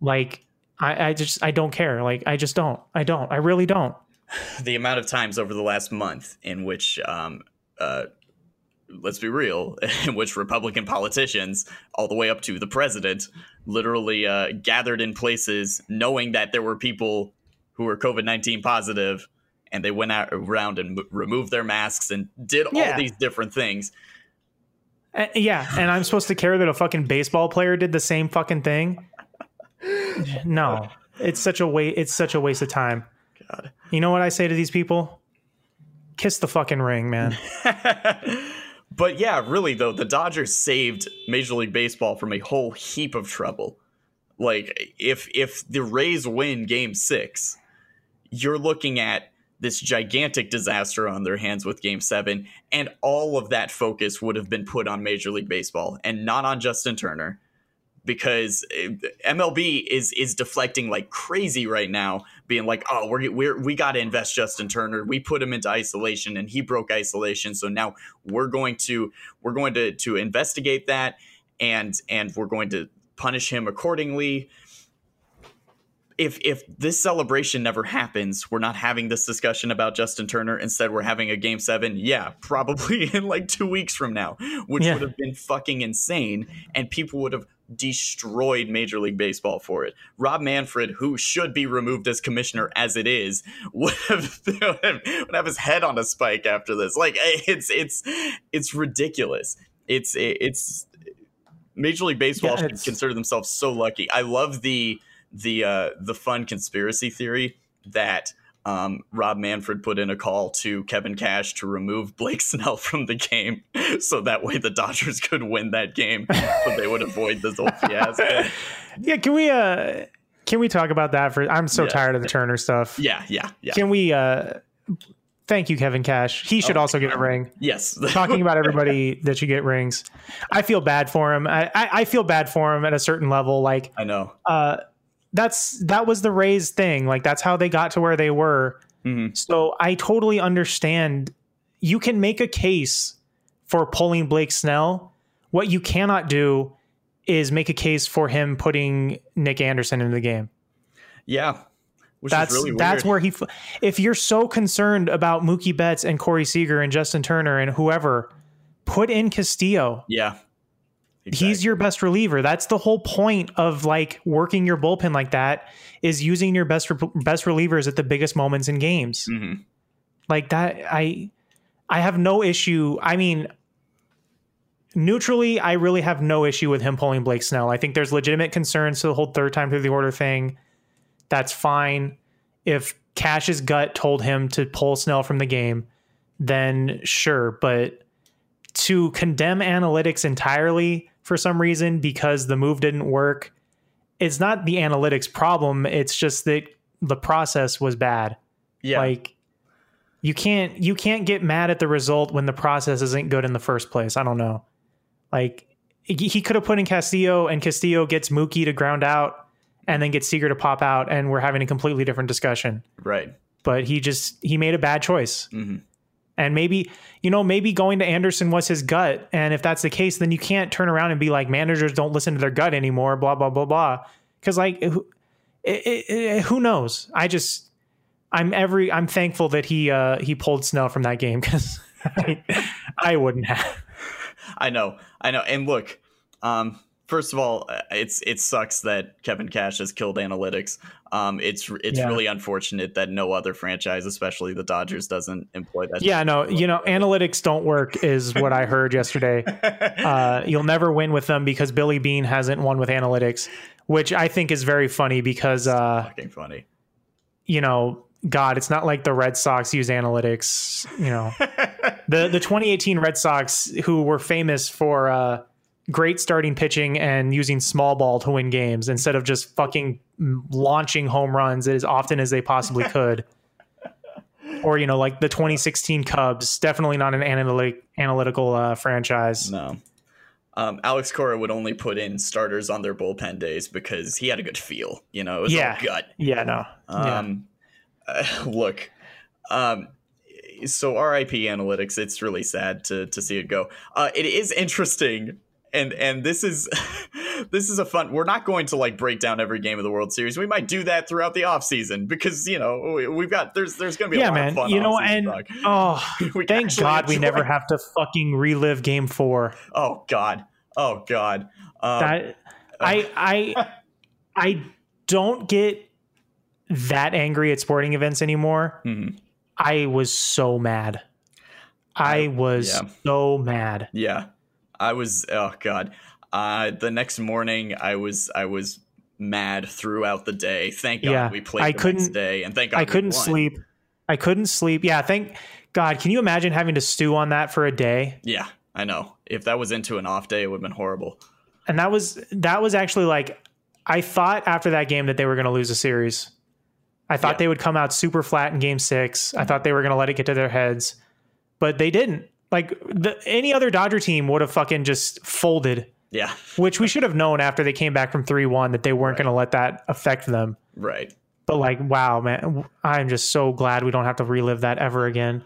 Like, I, I just I don't care. Like, I just don't. I don't. I really don't. the amount of times over the last month in which um uh let's be real in which republican politicians all the way up to the president literally uh gathered in places knowing that there were people who were covid-19 positive and they went out around and m- removed their masks and did all these different things Uh, yeah, and I'm supposed to care that a fucking baseball player did the same fucking thing. No, it's such a wa- It's such a waste of time. God. You know what I say to these people? Kiss the fucking ring, man. but yeah, really though, the Dodgers saved Major League Baseball from a whole heap of trouble. Like if if the Rays win game 6, you're looking at this gigantic disaster on their hands with game 7 and all of that focus would have been put on Major League Baseball and not on Justin Turner because eh, MLB is is deflecting like crazy right now, being like, "Oh, we're we're we got to invest Justin Turner. We put him into isolation, and he broke isolation. So now we're going to we're going to to investigate that, and and we're going to punish him accordingly if if this celebration never happens, we're not having this discussion about Justin Turner. Instead, we're having a game seven. Yeah, probably in like two weeks from now, which Yeah. would have been fucking insane, and people would have destroyed Major League Baseball for it. Rob Manfred, who should be removed as commissioner as it is, would have would have his head on a spike after this. Like eh, it's it's it's ridiculous. It's it's Major League Baseball Yeah, should consider themselves so lucky. I love the the uh, the fun conspiracy theory that um, Rob Manfred put in a call to Kevin Cash to remove Blake Snell from the game, so that way the Dodgers could win that game, so they would avoid this whole fiasco. Yeah, can we uh can we talk about that for I'm so Yeah. tired of the Turner stuff. Yeah, yeah, yeah. Can we uh thank you, Kevin Cash. He should Oh, also get a ring. yes, Talking about everybody that should get rings. I feel bad for him. I, I, I feel bad for him at a certain level. Like I know. uh that's that was the Rays thing. Like that's how they got to where they were. Mhm. So I totally understand. You can make a case for pulling Blake Snell. What you cannot do is make a case for him putting Nick Anderson into the game. Yeah, which That's is really that's weird. where he. If you're so concerned about Mookie Betts and Corey Seager and Justin Turner and whoever, put in Castillo. yeah. He's your best reliever. That's the whole point of like working your bullpen like that is using your best best relievers at the biggest moments in games. Mhm. Like that I I have no issue. I mean neutrally I really have no issue with him pulling Blake Snell. I think there's legitimate concerns to the whole third time through the order thing. That's fine. If Cash's gut told him to pull Snell from the game, then sure, but to condemn analytics entirely for some reason because the move didn't work, it's not the analytics problem. It's just that the process was bad. Yeah, Like you can't you can't get mad at the result when the process isn't good in the first place. I don't know. Like he could have put in Castillo and Castillo gets Mookie to ground out and then gets Seager to pop out and we're having a completely different discussion. right. But he just he made a bad choice. Mhm. And maybe, you know, maybe going to Anderson was his gut. And if that's the case, then you can't turn around and be like, managers don't listen to their gut anymore, blah, blah, blah, blah. Because, like, who, it, it, it- who knows? I just, I'm every, I'm thankful that he, uh, he pulled Snell from that game because I, I wouldn't have. I know, I know. And look, um, first of all, uh, it's it sucks that Kevin Cash has killed analytics. Um, it's it's Yeah. really unfortunate that no other franchise, especially the Dodgers, doesn't employ that. Yeah, no, you know, analytics don't work is what I heard yesterday. Uh, you'll never win with them because Billy Beane hasn't won with analytics, which I think is very funny because, uh, fucking funny. you know, God, it's not like the Red Sox use analytics. You know, the the 2018 Red Sox, who were famous for uh, great starting pitching and using small ball to win games instead of just fucking launching home runs as often as they possibly could. or you know, like the 2016 Cubs, definitely not an analytic analytical uh, franchise. No. Um, Alex Cora would only put in starters on their bullpen days because he had a good feel. You know, it was Yeah. gut. Yeah, no. yeah. Um, uh, look, um, so RIP analytics. It's really sad to to see it go. Uh, it is interesting, and and this is this is a fun. We're not going to like break down every game of the World Series. We might do that throughout the off season because you know we, we've got there's there's going to be a yeah, lot man. of fun. You know, and oh, thank God we never have to fucking relive Game Four. Oh God. Oh God. Um, that I I I don't get that angry at sporting events anymore. mhm. I was so mad. I was yeah. so mad. Yeah, I was. Oh God. Uh, the next morning, I was I was mad throughout the day. Thank God Yeah, we played I the couldn't- day, and thank God I couldn't won. sleep. I couldn't sleep. Yeah, thank God. Can you imagine having to stew on that for a day? Yeah, I know. If that was into an off day, it would have been horrible. And that was that was actually like I thought after that game that they were going to lose a series. I thought Yeah. they would come out super flat in game 6. I thought they were going to let it get to their heads. But they didn't. Like the, any other Dodger team would have fucking just folded, Yeah, which we should have known after they came back from 3-1 that they weren't going to let that affect them. right. But like wow, man, I'm just so glad we don't have to relive that ever again.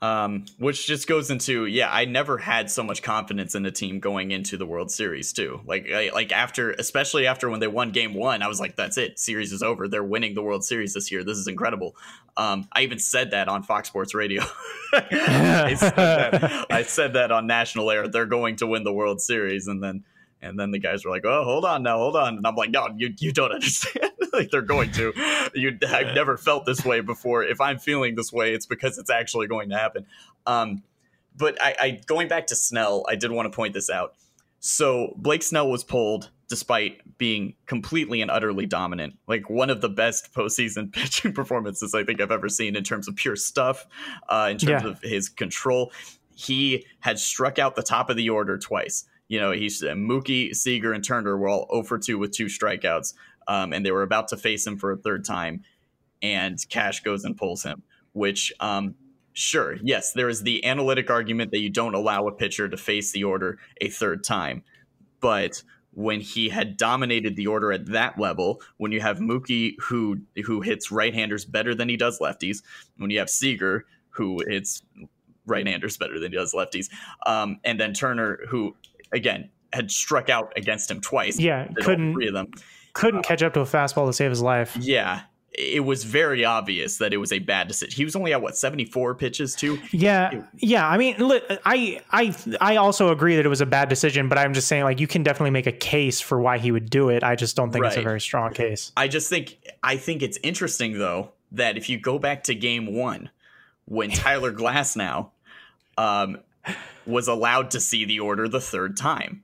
Um, which just goes into yeah, I never had so much confidence in a team going into the World Series too. Like I, like after, especially after when they won Game One, I was like, that's it, series is over. They're winning the World Series this year. This is incredible. Um, I even said that on Fox Sports Radio. I, said that, I said that on national air. They're going to win the World Series, and then and then the guys were like, "Oh, hold on now, hold on." And I'm like, "No, you you don't understand. like they're going to. You I've never felt this way before. If I'm feeling this way, it's because it's actually going to happen." Um, but I, I going back to Snell, I did want to point this out. So Blake Snell was pulled despite being completely and utterly dominant. Like one of the best postseason pitching performances I think I've ever seen in terms of pure stuff, uh, in terms Yeah. of his control. He had struck out the top of the order twice. You know, he's Mookie, Seager, and Turner were all 0 for 2 with two strikeouts, um, and they were about to face him for a third time. And Cash goes and pulls him, which, um, sure, yes, there is the analytic argument that you don't allow a pitcher to face the order a third time. But when he had dominated the order at that level, when you have Mookie who who hits right-handers better than he does lefties, when you have Seager who hits right-handers better than he does lefties, um, and then Turner who again had struck out against him twice. Yeah, couldn't- three of them. Couldn't catch up to a fastball to save his life. Yeah, it was very obvious that it was a bad decision. He was only at what seventy four pitches too. Yeah, yeah. I mean, I, I, I also agree that it was a bad decision, but I'm just saying, like, you can definitely make a case for why he would do it. I just don't think it's a very strong case. I just think I think it's interesting though that if you go back to game one, when Tyler Glasnow um, was allowed to see the order the third time.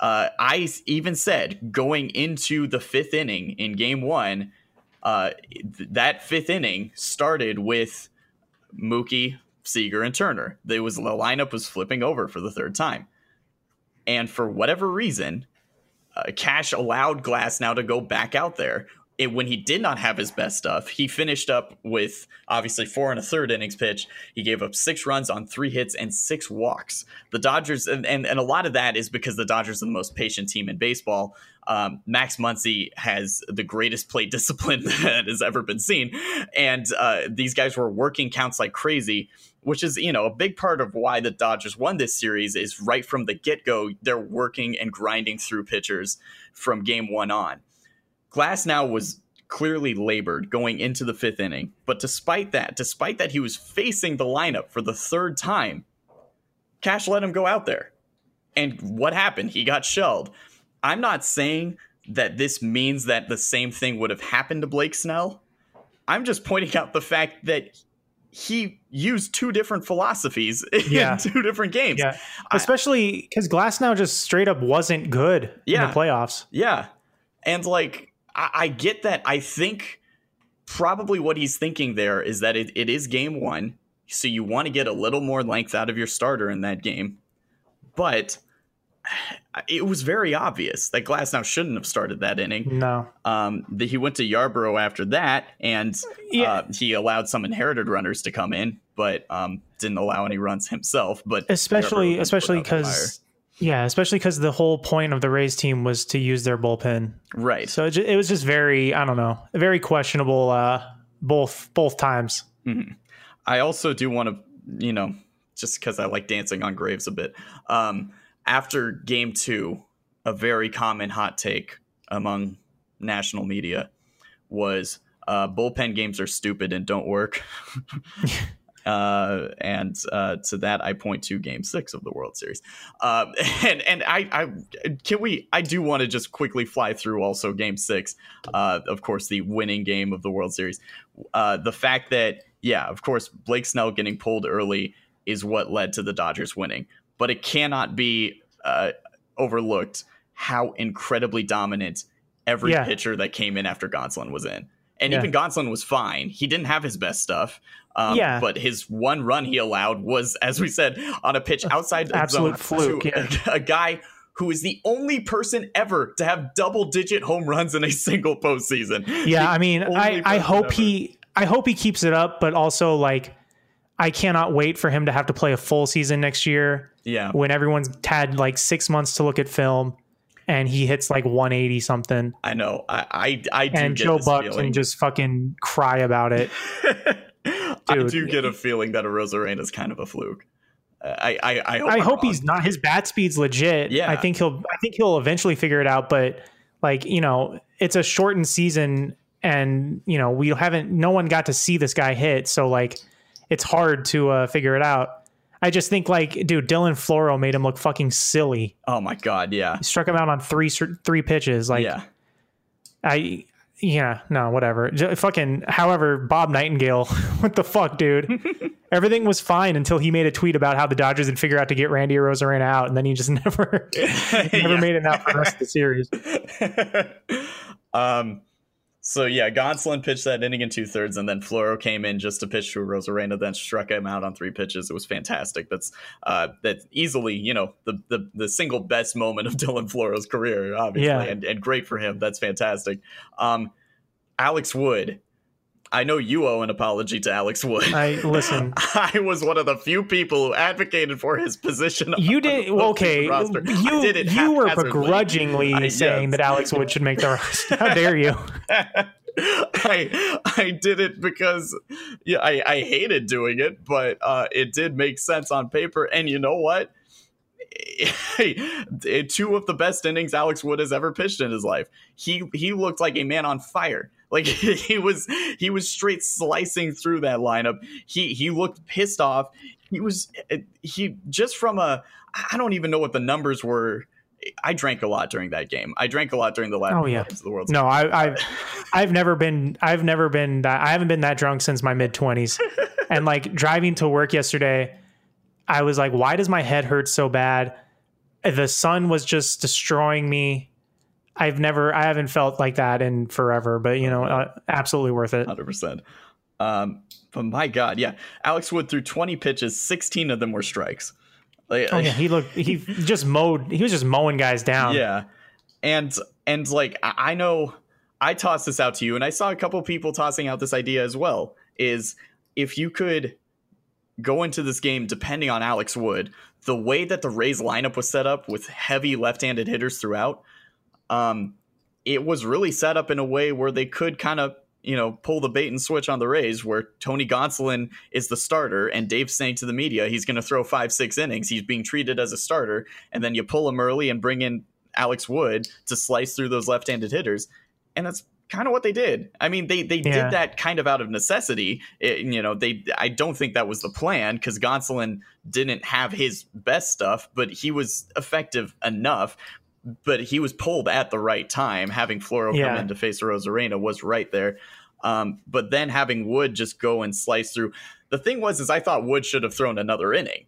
Uh, I even said going into the fifth inning in game one, uh, th- that fifth inning started with Mookie, Seager, and Turner. There was the lineup was flipping over for the third time, and for whatever reason, uh, Cash allowed Glasnow to go back out there. It, when he did not have his best stuff, he finished up with obviously four and a third innings pitch. He gave up six runs on three hits and six walks. The Dodgers, and, and, and a lot of that is because the Dodgers are the most patient team in baseball. Um, Max Muncy has the greatest plate discipline that has ever been seen. And uh, these guys were working counts like crazy which is you know a big part of why the Dodgers won this series is right from the get go they're working and grinding through pitchers from game one on. Glasnow was clearly labored going into the fifth inning, but despite that, despite that he was facing the lineup for the third time, Cash let him go out there. And what happened? He got shelled. I'm not saying that this means that the same thing would have happened to Blake Snell. I'm just pointing out the fact that he used two different philosophies in two different games. Yeah, especially because Glasnow just straight up wasn't good Yeah. in the playoffs. Yeah. And like, I, I get that. I think probably what he's thinking there is that it, it is game one. So you want to get a little more length out of your starter in that game. But it was very obvious that Glasnow shouldn't have started that inning. No, Um, the, he went to Yarbrough after that, and Yeah. uh, he allowed some inherited runners to come in, but um, didn't allow any runs himself. But especially especially put out the because yeah, especially because the whole point of the Rays team was to use their bullpen. right, So it, it was just very I don't know, very questionable uh, both both times. I also do want to, you know, just because I like dancing on graves a bit. Um, after game two, a very common hot take among national media was uh, bullpen games are stupid and don't work. Uh, and uh, to that, I point to Game Six of the World Series. Uh, and and I, I can we I do want to just quickly fly through also Game Six, uh, of course, the winning game of the World Series. Uh, the fact that yeah, of course, Blake Snell getting pulled early is what led to the Dodgers winning, but it cannot be uh, overlooked how incredibly dominant every Yeah. pitcher that came in after Gonsolin was in. And Yeah. even Gonsolin was fine. He didn't have his best stuff. Um, Yeah. But his one run he allowed was, as we said, on a pitch outside the absolute zone fluke, to yeah. a, a guy who is the only person ever to have double digit home runs in a single postseason. Yeah, I mean, I, I hope ever. he I hope he keeps it up, but also like I cannot wait for him to have to play a full season next year Yeah. when everyone's had like six months to look at film and he hits like 180 something I know. I I, I do and Joe Buck feeling. can just fucking cry about it. I do get a feeling that Arozarena is kind of a fluke. Uh, I I, I hope, I hope he's not. His bat speed's legit. Yeah. I think he'll. I think he'll eventually figure it out. But like you know, it's a shortened season, and you know we haven't. No one got to see this guy hit, so like it's hard to uh, figure it out. I just think like, dude, Dylan Floro made him look fucking silly. Oh my god, yeah, He struck him out on three three pitches. Like yeah. I. Yeah, no, whatever. J- fucking, however, Bob Nightingale, what the fuck, dude? Everything was fine until he made a tweet about how the Dodgers had figured out to get Randy Arozarena out, and then he just never, never Yeah. made it out for the rest of the series. um, so yeah, Gonsolin pitched that inning in two thirds, and then Floro came in just to pitch to Arozarena, then struck him out on three pitches. It was fantastic. That's uh, that's easily you know the, the the single best moment of Dylan Floro's career, obviously, Yeah. and, and great for him. That's fantastic. Um, Alex Wood. I know you owe an apology to Alex Wood. I listen. I was one of the few people who advocated for his position. You on the did okay. roster. You did it you were begrudgingly I- saying yes. that Alex Wood should make the roster. How dare you? I I did it because yeah I, I hated doing it, but uh, it did make sense on paper. And you know what? Two of the best innings Alex Wood has ever pitched in his life. He he looked like a man on fire. Like he was he was straight slicing through that lineup. He he looked pissed off. He was eh, he just from a I don't even know what the numbers were. I drank a lot during that game. I drank a lot during the last Oh, yeah. games of the World No, I, I've I've never been I've never been that I haven't been that drunk since my mid twenties, and like driving to work yesterday, I was like, why does my head hurt so bad? The sun was just destroying me. I've never I haven't felt like that in forever, but you know, uh, absolutely worth it. hundred percent. Um, but my God, yeah, Alex Wood threw twenty pitches, sixteen of them were strikes. Like, Oh yeah, he looked he just mowed he was just mowing guys down. yeah, and and like I I know I tossed this out to you, and I saw a couple people tossing out this idea as well. Is if you could go into this game depending on Alex Wood, the way that the Rays lineup was set up with heavy left-handed hitters throughout, um, it was really set up in a way where they could kind of you know pull the bait and switch on the Rays, where Tony Gonsolin is the starter, and Dave's saying to the media he's going to throw five six innings. He's being treated as a starter, and then you pull him early and bring in Alex Wood to slice through those left-handed hitters, and that's kind of what they did. I mean, they they Yeah. did that kind of out of necessity. It- you know, they I don't think that was the plan because Gonsolin didn't have his best stuff, but he was effective enough. But he was pulled at the right time. Having Floro come in to face Arozarena was right there. Um, but then having Wood just go and slice through. The thing was, is I thought Wood should have thrown another inning,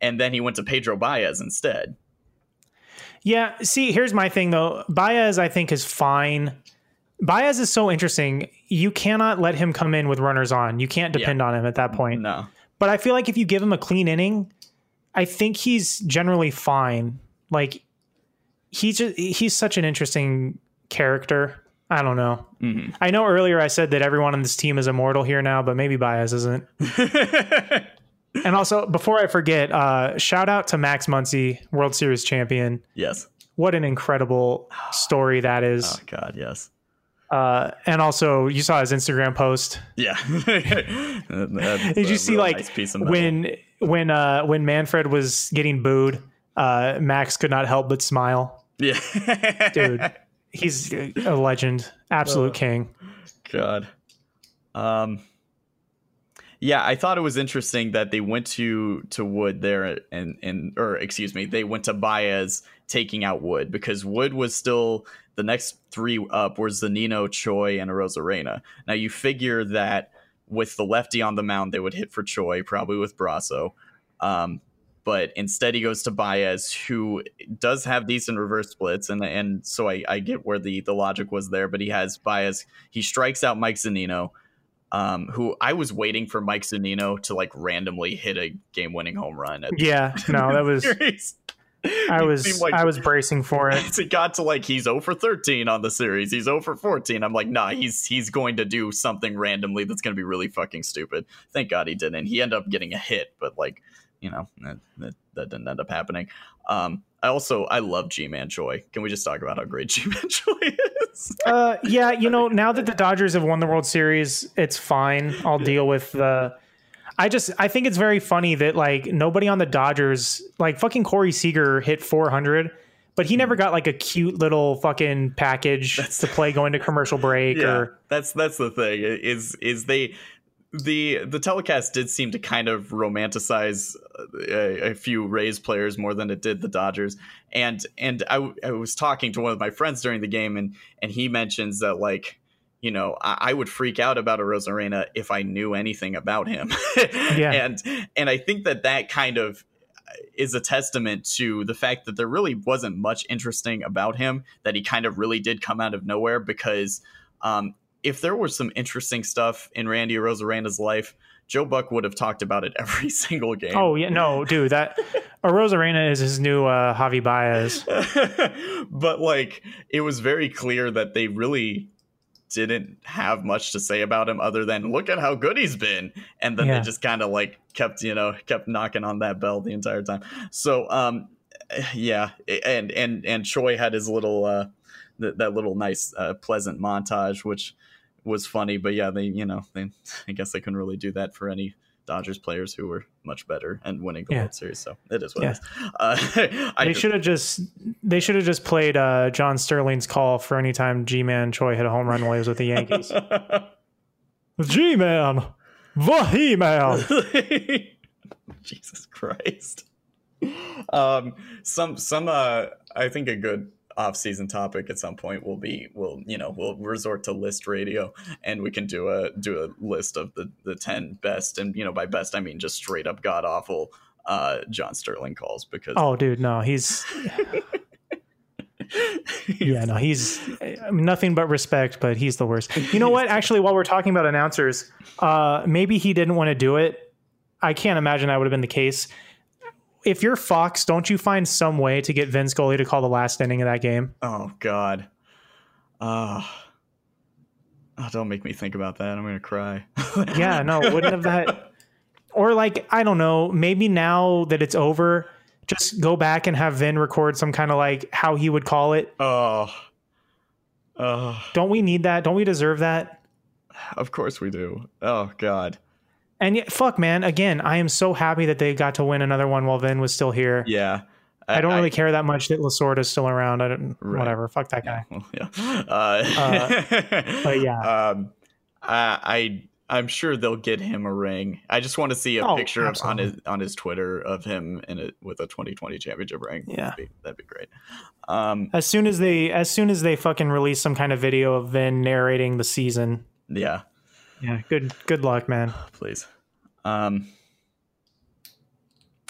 and then he went to Pedro Baez instead. Yeah, see, here's my thing though. Baez, I think, is fine. Baez is so interesting. You cannot let him come in with runners on. You can't depend on him at that point. No, But I feel like if you give him a clean inning, I think he's generally fine. Like he's just he's such an interesting character. I don't know. Mm-hmm. I know earlier I said that everyone on this team is immortal here now, but maybe Baez isn't. and also, before I forget, uh, shout out to Max Muncy, World Series champion. yes. What an incredible story that is. Oh God, yes. Uh, and also, you saw his Instagram post. Yeah. Did you see like when when uh, when Manfred was getting booed, uh, Max could not help but smile. Yeah. Dude, he's a legend, absolute king. God. Um. Yeah, I thought it was interesting that they went to to Wood there and and or excuse me, they went to Baez taking out Wood because Wood was still the next three up was Zunino, Choi, and Arozarena. Now you figure that with the lefty on the mound, they would hit for Choi, probably with Brosseau. Um, but instead he goes to Baez, who does have decent reverse splits, and and so I, I get where the the logic was there. But he has Baez, he strikes out Mike Zunino, um, who I was waiting for Mike Zunino to like randomly hit a game winning home run. Yeah, no, that was series. I was like- I was bracing for it. it got to like he's 0 for 13 on the series. He's 0 for 14. I'm like, nah, he's he's going to do something randomly that's going to be really fucking stupid. Thank God he didn't. He ended up getting a hit, but like, you know, that, that, that didn't end up happening. Um, I also I love Ji-Man Choi. Can we just talk about how great Ji-Man Choi is? Uh, yeah, you know, now that the Dodgers have won the World Series, it's fine. I'll deal with the. I just I think it's very funny that like nobody on the Dodgers, like fucking Corey Seager hit 400, but he never got like a cute little fucking package that's, to play going to commercial break yeah, or that's that's the thing is is they the the telecast did seem to kind of romanticize a, a, few Rays players more than it did the Dodgers. And and I, I was talking to one of my friends during the game, and and he mentions that like you know I, I would freak out about Arozarena if I knew anything about him. yeah. And and I think that that kind of is a testament to the fact that there really wasn't much interesting about him that he kind of really did come out of nowhere because um, if there was some interesting stuff in Randy Arozarena's life, Joe Buck would have talked about it every single game. Oh yeah, no, dude, that Arozarena is his new uh, Javi Baez. but like, it was very clear that they really didn't have much to say about him other than look at how good he's been, and then yeah. they just kind of like kept you know kept knocking on that bell the entire time. So um, yeah, and and and Choi had his little uh, that, that little nice uh, pleasant montage, which was funny. But yeah, they you know they I guess they couldn't really do that for any Dodgers players who were much better and winning the yeah. World Series. So it is what yeah. it is. Uh, they should have just they should have just played uh, John Sterling's call for any time Ji-Man Choi hit a home run while he was with the Yankees. Ji-Man, the He Man. Jesus Christ. Um, some some uh, I think a good off-season topic at some point will be we'll you know we'll resort to list radio and we can do a do a list of the the 10 best and you know by best i mean just straight up god awful uh john sterling calls because oh dude no he's yeah no he's nothing but respect but he's the worst. You know what? Actually while we're talking about announcers uh maybe he didn't want to do it. I can't imagine that would have been the case if you're Fox, don't you find some way to get Vin Scully to call the last inning of that game? Oh God. Uh, oh, don't make me think about that. I'm gonna cry. yeah, no, wouldn't have that or like, I don't know, maybe now that it's over, just go back and have Vin record some kind of like how he would call it. Oh. Oh. Don't we need that? Don't we deserve that? Of course we do. Oh God. And yet, fuck, man. Again, I am so happy that they got to win another one while Vin was still here. Yeah. I, I don't really care that much that Lasorda is still around. I don't. Right. Whatever. Fuck that guy. Yeah. Uh, uh, but yeah. Um, I, I I'm sure they'll get him a ring. I just want to see a oh, picture of, on his on his Twitter of him in it with a 2020 championship ring. Yeah, that'd be, that'd be great. Um, as soon as they as soon as they fucking release some kind of video of Vin narrating the season. Yeah, yeah, good good luck, man. Please. Um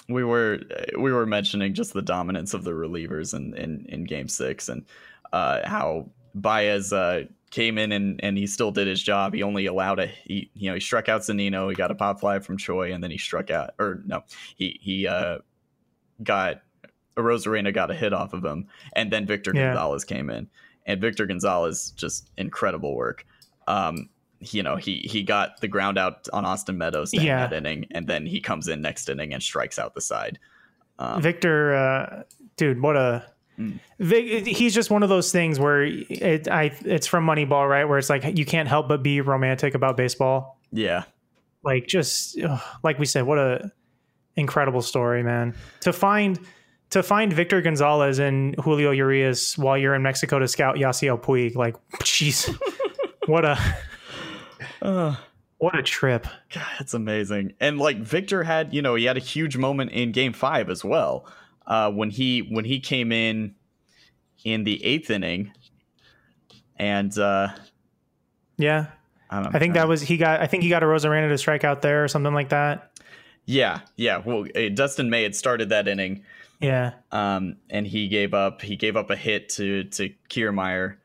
we were we were mentioning just the dominance of the relievers in in, in game 6 and uh, how Baez uh, came in and, and he still did his job. He only allowed a he you know he struck out Zunino, he got a pop fly from Choi, and then he struck out or no he he uh, got Arozarena got a hit off of him, and then Victor yeah. Gonzalez came in, and Victor Gonzalez just incredible work. Um, you know he he got the ground out on Austin Meadows yeah. that inning, and then he comes in next inning and strikes out the side. Um, Victor, uh, dude, what a mm. Vic, he's just one of those things where it I it's from Moneyball, right? Where it's like you can't help but be romantic about baseball. Yeah, like just like we said, what a incredible story, man. To find to find Victor Gonzalez and Julio Urias while you're in Mexico to scout Yasiel Puig, like, jeez, what a uh, what a trip. God, that's amazing. And like Victor had, you know, he had a huge moment in game five as well. Uh, when he when he came in in the eighth inning and uh yeah I, I think that was he got I think he got a Arozarena to strike out there or something like that. Yeah, yeah. Well, uh, Dustin May had started that inning. Yeah. Um, and he gave up he gave up a hit to to Kiermaier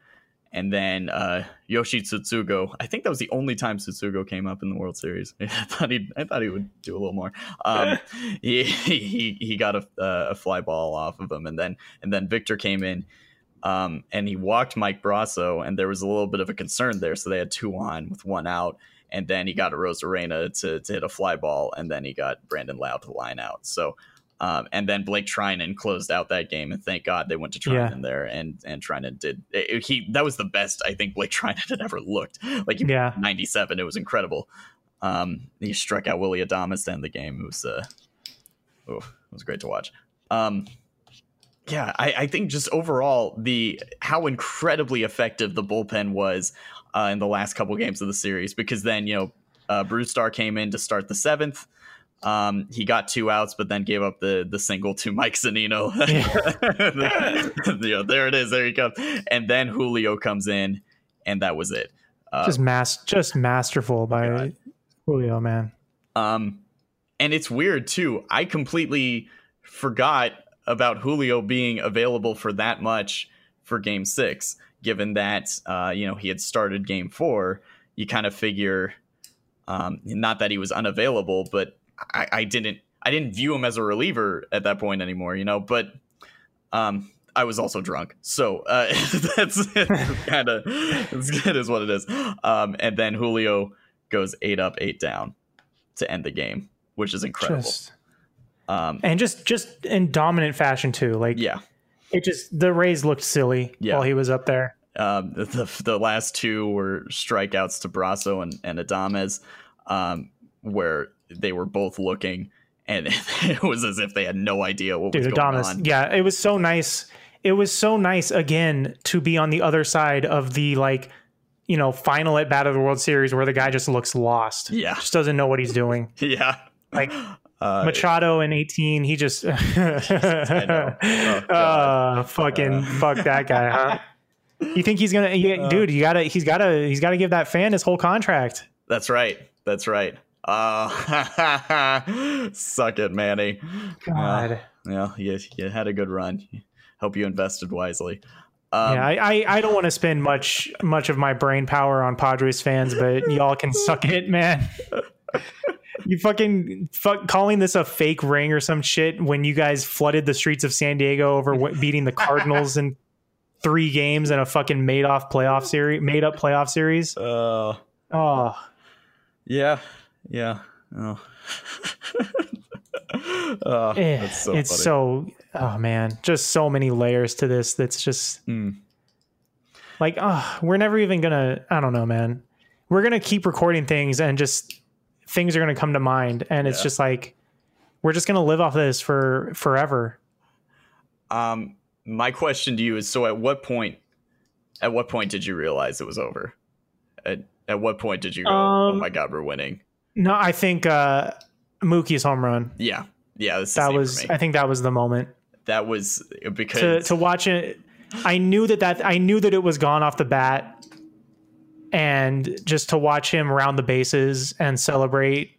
and then uh, Yoshi Tsutsugo. I think that was the only time Tsutsugo came up in the World Series. I thought he I thought he would do a little more. Um, he, he he got a, a fly ball off of him, and then and then Victor came in. Um, and he walked Mike Brosseau, and there was a little bit of a concern there. So they had two on with one out, and then he got a Arozarena to, to hit a fly ball, and then he got Brandon Lowe to line out. So Um, and then Blake Treinen closed out that game, and thank God they went to Treinen Yeah. there, and and Treinen did. it- he that was the best I think Blake Treinen had ever looked. Like Yeah. 97, it was incredible. Um, he struck out Willie Adames to end the game. It was uh, oh, it was great to watch. Um, yeah, I, I think just overall the how incredibly effective the bullpen was uh, in the last couple games of the series because then you know uh, Brusdar came in to start the seventh. Um, he got two outs, but then gave up the the single to Mike Zunino. you know, there it is. There he go. And then Julio comes in, and that was it. Uh, just mass, just masterful by God. Julio, man. Um, and it's weird too. I completely forgot about Julio being available for that much for Game Six, given that uh, you know he had started Game Four. You kind of figure, um, not that he was unavailable, but I, I didn't. I didn't view him as a reliever at that point anymore, you know. But um, I was also drunk, so uh, that's kind of it is what it is. Um, and then Julio goes eight up, eight down to end the game, which is incredible. Just um, and just just in dominant fashion too. Like yeah, it just the Rays looked silly Yeah. while he was up there. um, the, the the last two were strikeouts to Brosseau and, and Adames, um, where they were both looking, and it was as if they had no idea what was Dude, going Adames. on. Yeah, it was so nice. It was so nice again to be on the other side of the like, you know, final at bat of the World Series where the guy just looks lost. Yeah. Just doesn't know what he's doing. Yeah, Like uh, Machado in 18, he just know. Oh, uh, fucking fuck that guy, huh? You think he's gonna, you, dude? You gotta, he's gotta, he's gotta give that fan his whole contract. that's right. That's right. Uh, suck it, Manny. God, Yeah, you, you had a good run. Hope you invested wisely. Um, yeah, I, I, I don't want to spend much, much of my brain power on Padres fans, but y'all can suck it, man. You fucking fuck calling this a fake ring or some shit when you guys flooded the streets of San Diego over what, beating the Cardinals in three games in a fucking made off playoff series, made up playoff series. uh, Oh, yeah, yeah. Oh. oh, so it's funny. so oh man, just so many layers to this. That's just Mm. like oh, we're never even gonna. I don't know, man. We're gonna keep recording things and just things are gonna come to mind, and it's Yeah. just like we're just gonna live off of this for forever. Um, my question to you is: so, at what point, at what point did you realize it was over? At at what point did you go, "Oh Um, my god, we're winning"? No, I think uh Mookie's home run. Yeah, yeah. That was. I think that was the moment. that was because To to watch it I knew that that I knew that it was gone off the bat and just to watch him round the bases and celebrate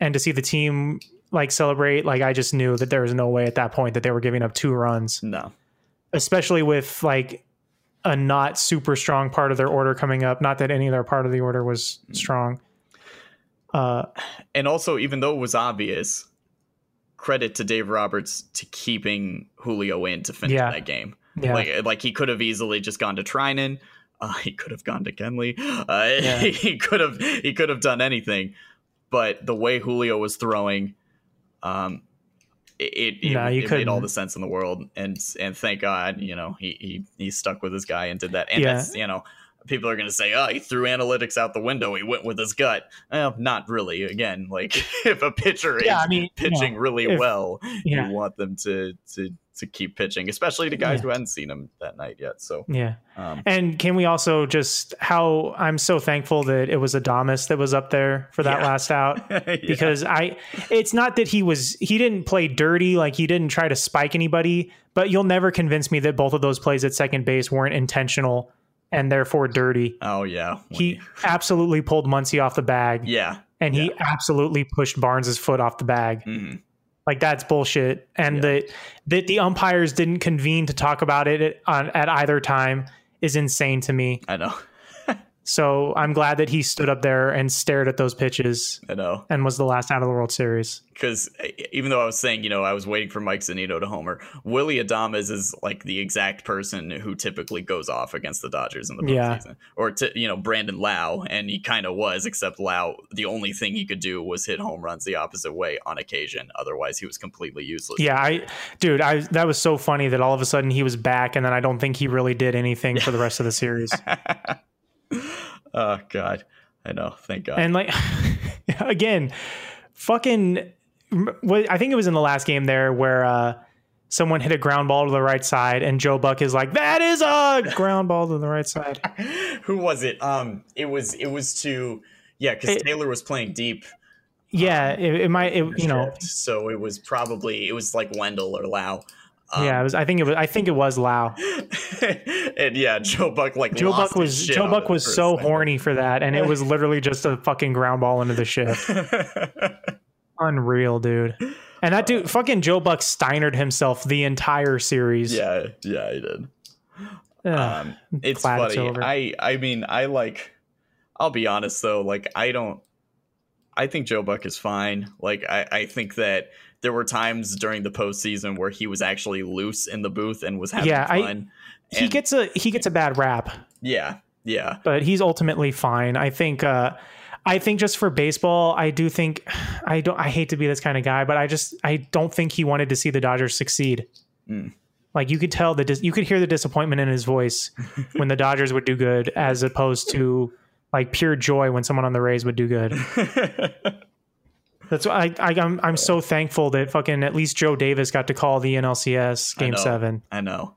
and to see the team like celebrate like I just knew that there was no way at that point that they were giving up two runs no, especially with like a not super strong part of their order coming up not that any other part of the order was strong uh and also even though it was obvious, credit to Dave Roberts to keeping Julio in to finish Yeah. that game. yeah Like like he could have easily just gone to Treinen. Uh, he could have gone to Kenley. Uh, Yeah. he could have he could have done anything, but the way Julio was throwing, um, it it, No, it, it made all the sense in the world. And and thank God, you know, he he he stuck with his guy and did that. And Yeah. that's you know. People are going to say, "Oh, he threw analytics out the window. He went with his gut." Well, not really. Again, like if a pitcher Yeah, is I mean, pitching know, really if- well, yeah you want them to to to keep pitching, especially to guys Yeah. who hadn't seen him that night yet. So, yeah um, And can we also just how I'm so thankful that it was Adames that was up there for that Yeah. last out yeah. because I it's not that he was he didn't play dirty like he didn't try to spike anybody, but you'll never convince me that both of those plays at second base weren't intentional and therefore dirty. oh yeah, He absolutely pulled Muncy off the bag yeah, and he absolutely pushed Barnes's foot off the bag. mhm. Like that's bullshit. And Yeah. that that the umpires didn't convene to talk about it at, on, at either time is insane to me. I know. So I'm glad that he stood up there and stared at those pitches I know. and was the last out of the World Series. because eh, even though I was saying, you know, I was waiting for Mike Zunino to homer, Willie Adames is like the exact person who typically goes off against the Dodgers in the Yeah. postseason. Or, t- you know, Brandon Lowe, and he kind of was, except Lowe, the only thing he could do was hit home runs the opposite way on occasion. Otherwise, he was completely useless. Yeah, I, dude, I that was so funny that all of a sudden he was back, and then I don't think he really did anything for the rest of the series. Oh, God. I know. Thank God. And like, again, fucking, I think it was in the last game there where uh, someone hit a ground ball to the right side, and Joe Buck is like, "That is a ground ball to the right side." who was it? Um, It was, it was to, yeah, because Taylor was playing deep. Yeah, it, it might, it, you know, So it was probably, it was like Wendell or Lowe. Yeah, it was. I think it was. I think it was Lowe. and yeah, Joe Buck like Joe Buck was Joe Buck was so second. horny for that, and it was literally just a fucking ground ball into the shift. Unreal, dude. And that dude, fucking Joe Buck Steinered himself the entire series. yeah, yeah, he did. Ugh. Um, it's it's funny. over. I I mean, I like. I'll be honest though, like I don't. I think Joe Buck is fine. Like I I think that there were times during the postseason where he was actually loose in the booth and was having Yeah, I- fun. he And- gets a he gets a bad rap, yeah, yeah, but he's ultimately fine. I think. uh I think just for baseball, I do think I don't. I hate to be this kind of guy, but I just I don't think he wanted to see the Dodgers succeed. Mm. Like you could tell the dis- you could hear the disappointment in his voice when the Dodgers would do good, as opposed to like pure joy when someone on the Rays would do good. That's why I, I I'm I'm so thankful that fucking at least Joe Davis got to call the NLCS I Game know, Seven. I know.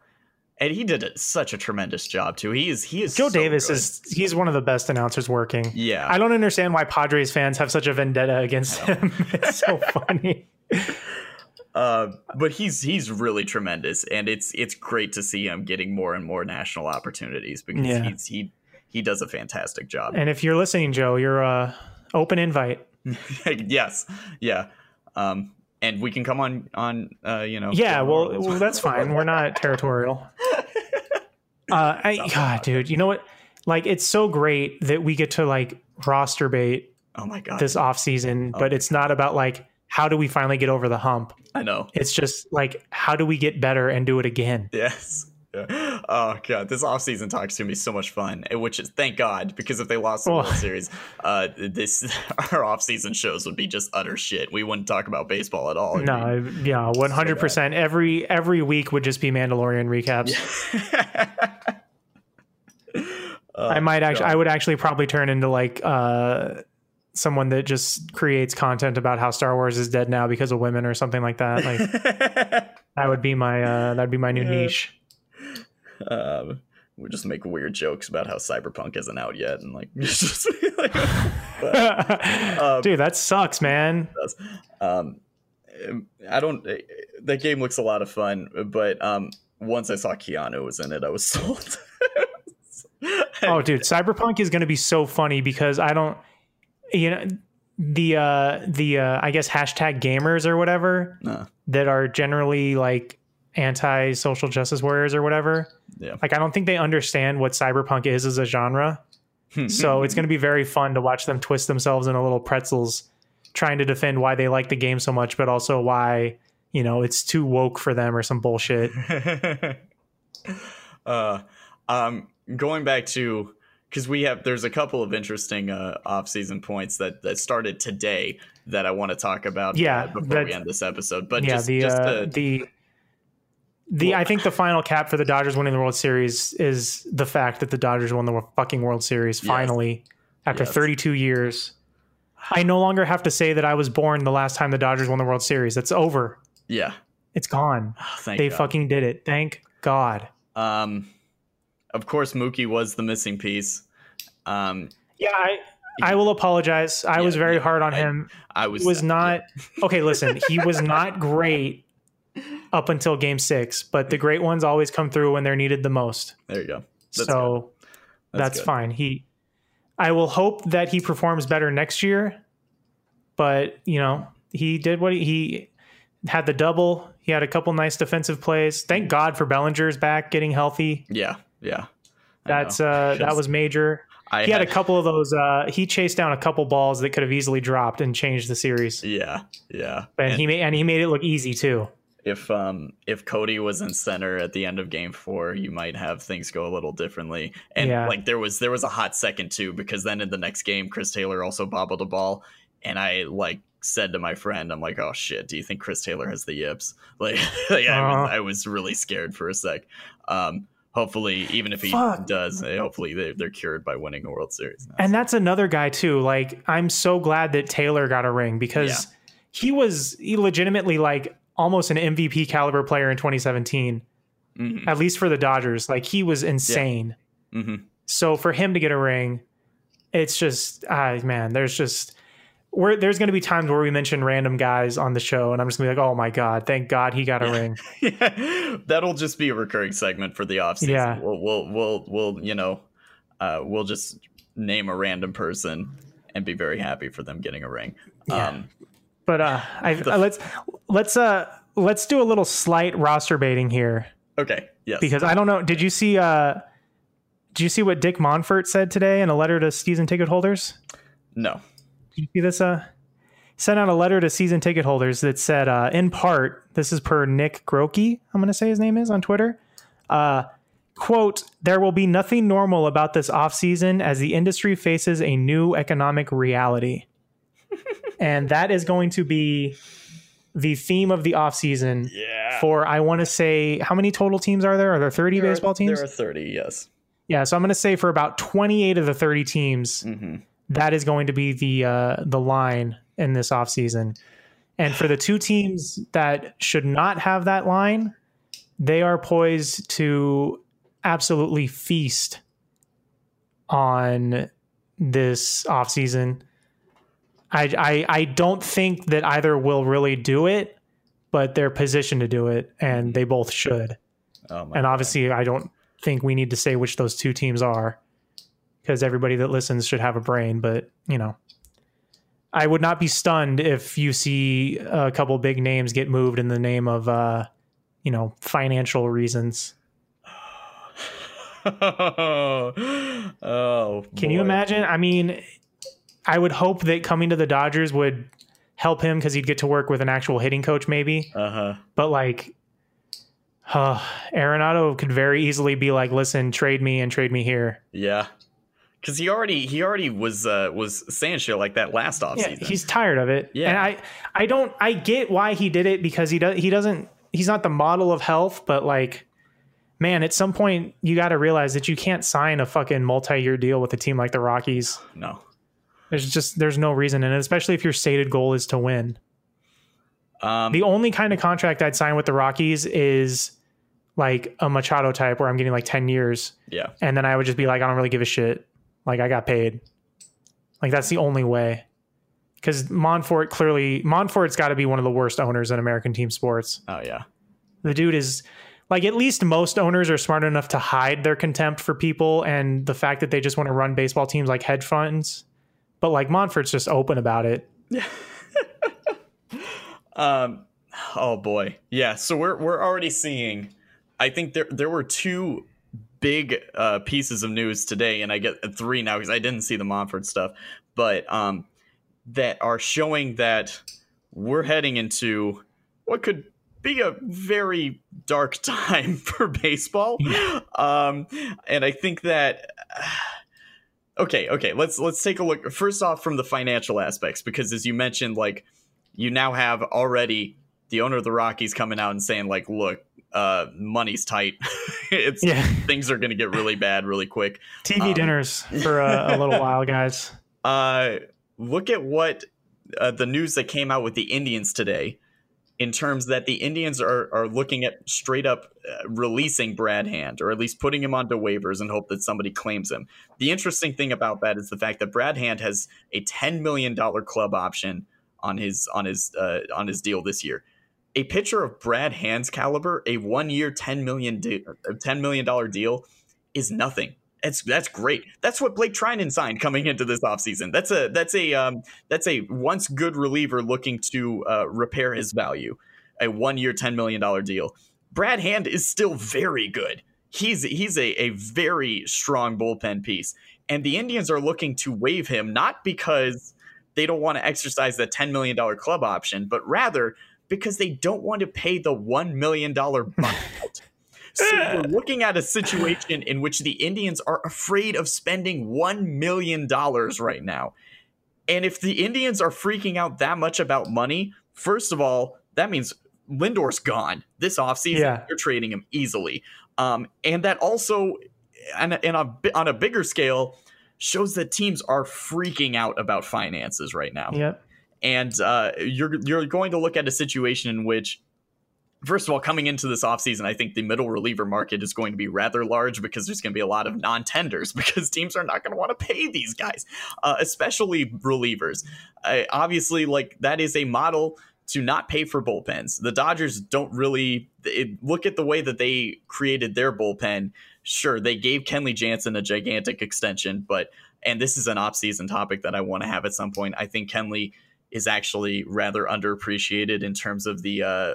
And he did such a tremendous job too. He is he is Joe so Davis good. is he's one of the best announcers working. yeah. I don't understand why Padres fans have such a vendetta against him. It's so funny. Uh, but he's he's really tremendous, and it's it's great to see him getting more and more national opportunities because Yeah. he's he he does a fantastic job. And if you're listening, Joe, you're uh open invite. yes, yeah. Um, and we can come on on uh, you know. Yeah, well, well that's fine. We're not territorial. Uh, I, God, dude, you know what? Like, it's so great that we get to like roster bait oh my god, this off season, but it's not about like how do we finally get over the hump. I know. It's just like how do we get better and do it again. Yes. Yeah. Oh god, this offseason talks to be so much fun, which is thank God because if they lost the Oh. World Series, uh, this our offseason shows would be just utter shit. We wouldn't talk about baseball at all. No, yeah, one hundred percent. Every every week would just be Mandalorian recaps. be- I might actually, I would actually probably turn into like uh, someone that just creates content about how Star Wars is dead now because of women or something like that. Like that would be my uh, that'd be my new niche. Um, we just make weird jokes about how Cyberpunk isn't out yet, and like, just like Dude, that sucks, man. um, I don't. That game looks a lot of fun, but um, once I saw Keanu was in it, I was sold. Oh, dude, Cyberpunk is going to be so funny because I don't, you know, the uh the uh I guess hashtag gamers or whatever that are generally like anti social justice warriors or whatever. yeah. Like I don't think they understand what cyberpunk is as a genre. so it's going to be very fun to watch them twist themselves into little pretzels trying to defend why they like the game so much but also why, you know, it's too woke for them or some bullshit. uh, um, going back to because we have there's a couple of interesting uh, off-season points that that started today that I want to talk about. Yeah, uh, before that- we end this episode. But yeah, just, the just uh, to, the the I think the final cap for the Dodgers winning the World Series is the fact that the Dodgers won the fucking World Series Yes. finally after Yes. 32 years. I no longer have to say that I was born the last time the Dodgers won the World Series. That's over. yeah, It's gone. thank they God. fucking did it. Thank God. Um, of course, Mookie was the missing piece. Um, Yeah, I I will apologize. I was very yeah, hard on I- him. I was He was not okay. Listen, he was not great up until Game Six, but the great ones always come through when they're needed the most. There you go. That's so That's that's, good. fine. He, I will hope that he performs better next year. But you know, he did what he, he had the double. He had a couple nice defensive plays. Thank God for Bellinger's back getting healthy. Yeah, yeah. I That's know. uh, that was major. I he had a couple of those. Uh, he chased down a couple balls that could have easily dropped and changed the series, Yeah, yeah. and, he made and he made it look easy too. If um if Cody was in center at the end of game four, you might have things go a little differently. And Yeah. like there was there was a hot second too, because then in the next game, Chris Taylor also bobbled a ball, and I like said to my friend, I'm like, oh shit, do you think Chris Taylor has the yips? Like, like, I, was, Uh. I was really scared for a sec. Um, hopefully, even if he Fuck. does, eh, hopefully they, they're cured by winning a World Series. now. And that's another guy too. Like I'm so glad that Taylor got a ring because he was he legitimately like almost an MVP caliber player in 2017, Mhm, at least for the Dodgers. Like he was insane. mhm. So for him to get a ring, it's just ah man, there's just where there's going to be times where we mention random guys on the show, and I'm just gonna be like, oh my god, thank God he got a ring. yeah, that'll just be a recurring segment for the offseason. Yeah. We'll we'll we'll we'll you know, uh, we'll just name a random person and be very happy for them getting a ring. Yeah. Um, But uh, I, uh, let's let's uh let's do a little slight roster baiting here okay. Yes. because I don't know. Did you see uh? Did you see what Dick Monfort said today in a letter to season ticket holders? no. Did you see this? Uh, sent out a letter to season ticket holders that said, uh, in part, this is per Nick Grokey, I'm going to say his name is on Twitter. Uh, quote, there will be nothing normal about this offseason as the industry faces a new economic reality. And that is going to be the theme of the offseason Yeah. for, I want to say, how many total teams are there? Are there 30 There are- baseball teams? There are thirty. Yes. Yeah, so I'm going to say for about 28 of the 30 teams, hmm that is going to be the uh, the line in this offseason. And for the two teams that should not have that line, they are poised to absolutely feast on this offseason. I, I I don't think that either will really do it, but they're positioned to do it, and they both should. Oh my. And obviously, I don't think we need to say which those two teams are because everybody that listens should have a brain. But, you know, I would not be stunned if you see a couple big names get moved in the name of, uh, you know, financial reasons. oh. Can you imagine? I mean, I would hope that coming to the Dodgers would help him because he'd get to work with an actual hitting coach, maybe. Uh huh. But like, uh, Arenado could very easily be like, "Listen, trade me and trade me here." Yeah. Because he already he already was uh was saying shit like that last offseason. Yeah, he's tired of it. Yeah. and I I don't I get why he did it because he does he doesn't he's not the model of health, but like, man, at some point you got to realize that you can't sign a fucking multi-year deal with a team like the Rockies. no. There's just there's no reason, and especially if your stated goal is to win. Um. The only kind of contract I'd sign with the Rockies is like a Machado type where I'm getting like 10 years yeah. and then I would just be like, I don't really give a shit. Like I got paid. Like that's the only way. Because Monfort clearly, Monfort's got to be one of the worst owners in American team sports. Oh yeah. The dude is like, at least most owners are smart enough to hide their contempt for people and the fact that they just want to run baseball teams like hedge funds. But like Monfort's just open about it. Um. Oh boy. Yeah. So we're we're already seeing. I think there there were two big uh, pieces of news today, and I get three now because I didn't see the Monfort stuff, but um, that are showing that we're heading into what could be a very dark time for baseball. Um, and I think that. Okay, okay. Let's let's take a look first off from the financial aspects because as you mentioned, like you now have already the owner of the Rockies coming out and saying like, look, uh, money's tight. it's Yeah. things are going to get really bad really quick. TV Um, dinners for a, a little while, guys. Uh, look at what uh, the news that came out with the Indians today, in terms that the Indians are are looking at straight up uh, releasing Brad Hand, or at least putting him onto waivers and hope that somebody claims him. The interesting thing about that is the fact that Brad Hand has a ten million dollar club option on his on his uh, on his deal this year. A pitcher of Brad Hand's caliber, a one year ten million de- uh, ten million dollar deal, is nothing. That's that's great. That's what Blake Treinen signed coming into this offseason. That's a that's a um, that's a once good reliever looking to uh, repair his value. A one year, ten million dollar deal. Brad Hand is still very good. he's he's a, a very strong bullpen piece. And the Indians are looking to waive him not because they don't want to exercise the $10 million club option, but rather because they don't want to pay the $1 million buyout. So we're looking at a situation in which the Indians are afraid of spending $1 million right now. And if the Indians are freaking out that much about money, first of all, that means Lindor's gone this offseason. Yeah. You're trading him easily. Um, and that also, and, and on, a, on a bigger scale, shows that teams are freaking out about finances right now. Yep. And uh, you're you're going to look at a situation in which, first of all, coming into this offseason, I think the middle reliever market is going to be rather large because there's going to be a lot of non-tenders because teams are not going to want to pay these guys, uh, especially relievers. Uh, obviously, like that is a model to not pay for bullpens. The Dodgers don't really it, look at the way that they created their bullpen. Sure, they gave Kenley Jansen a gigantic extension, but and this is an off-season topic that I want to have at some point. I think Kenley is actually rather underappreciated in terms of the uh,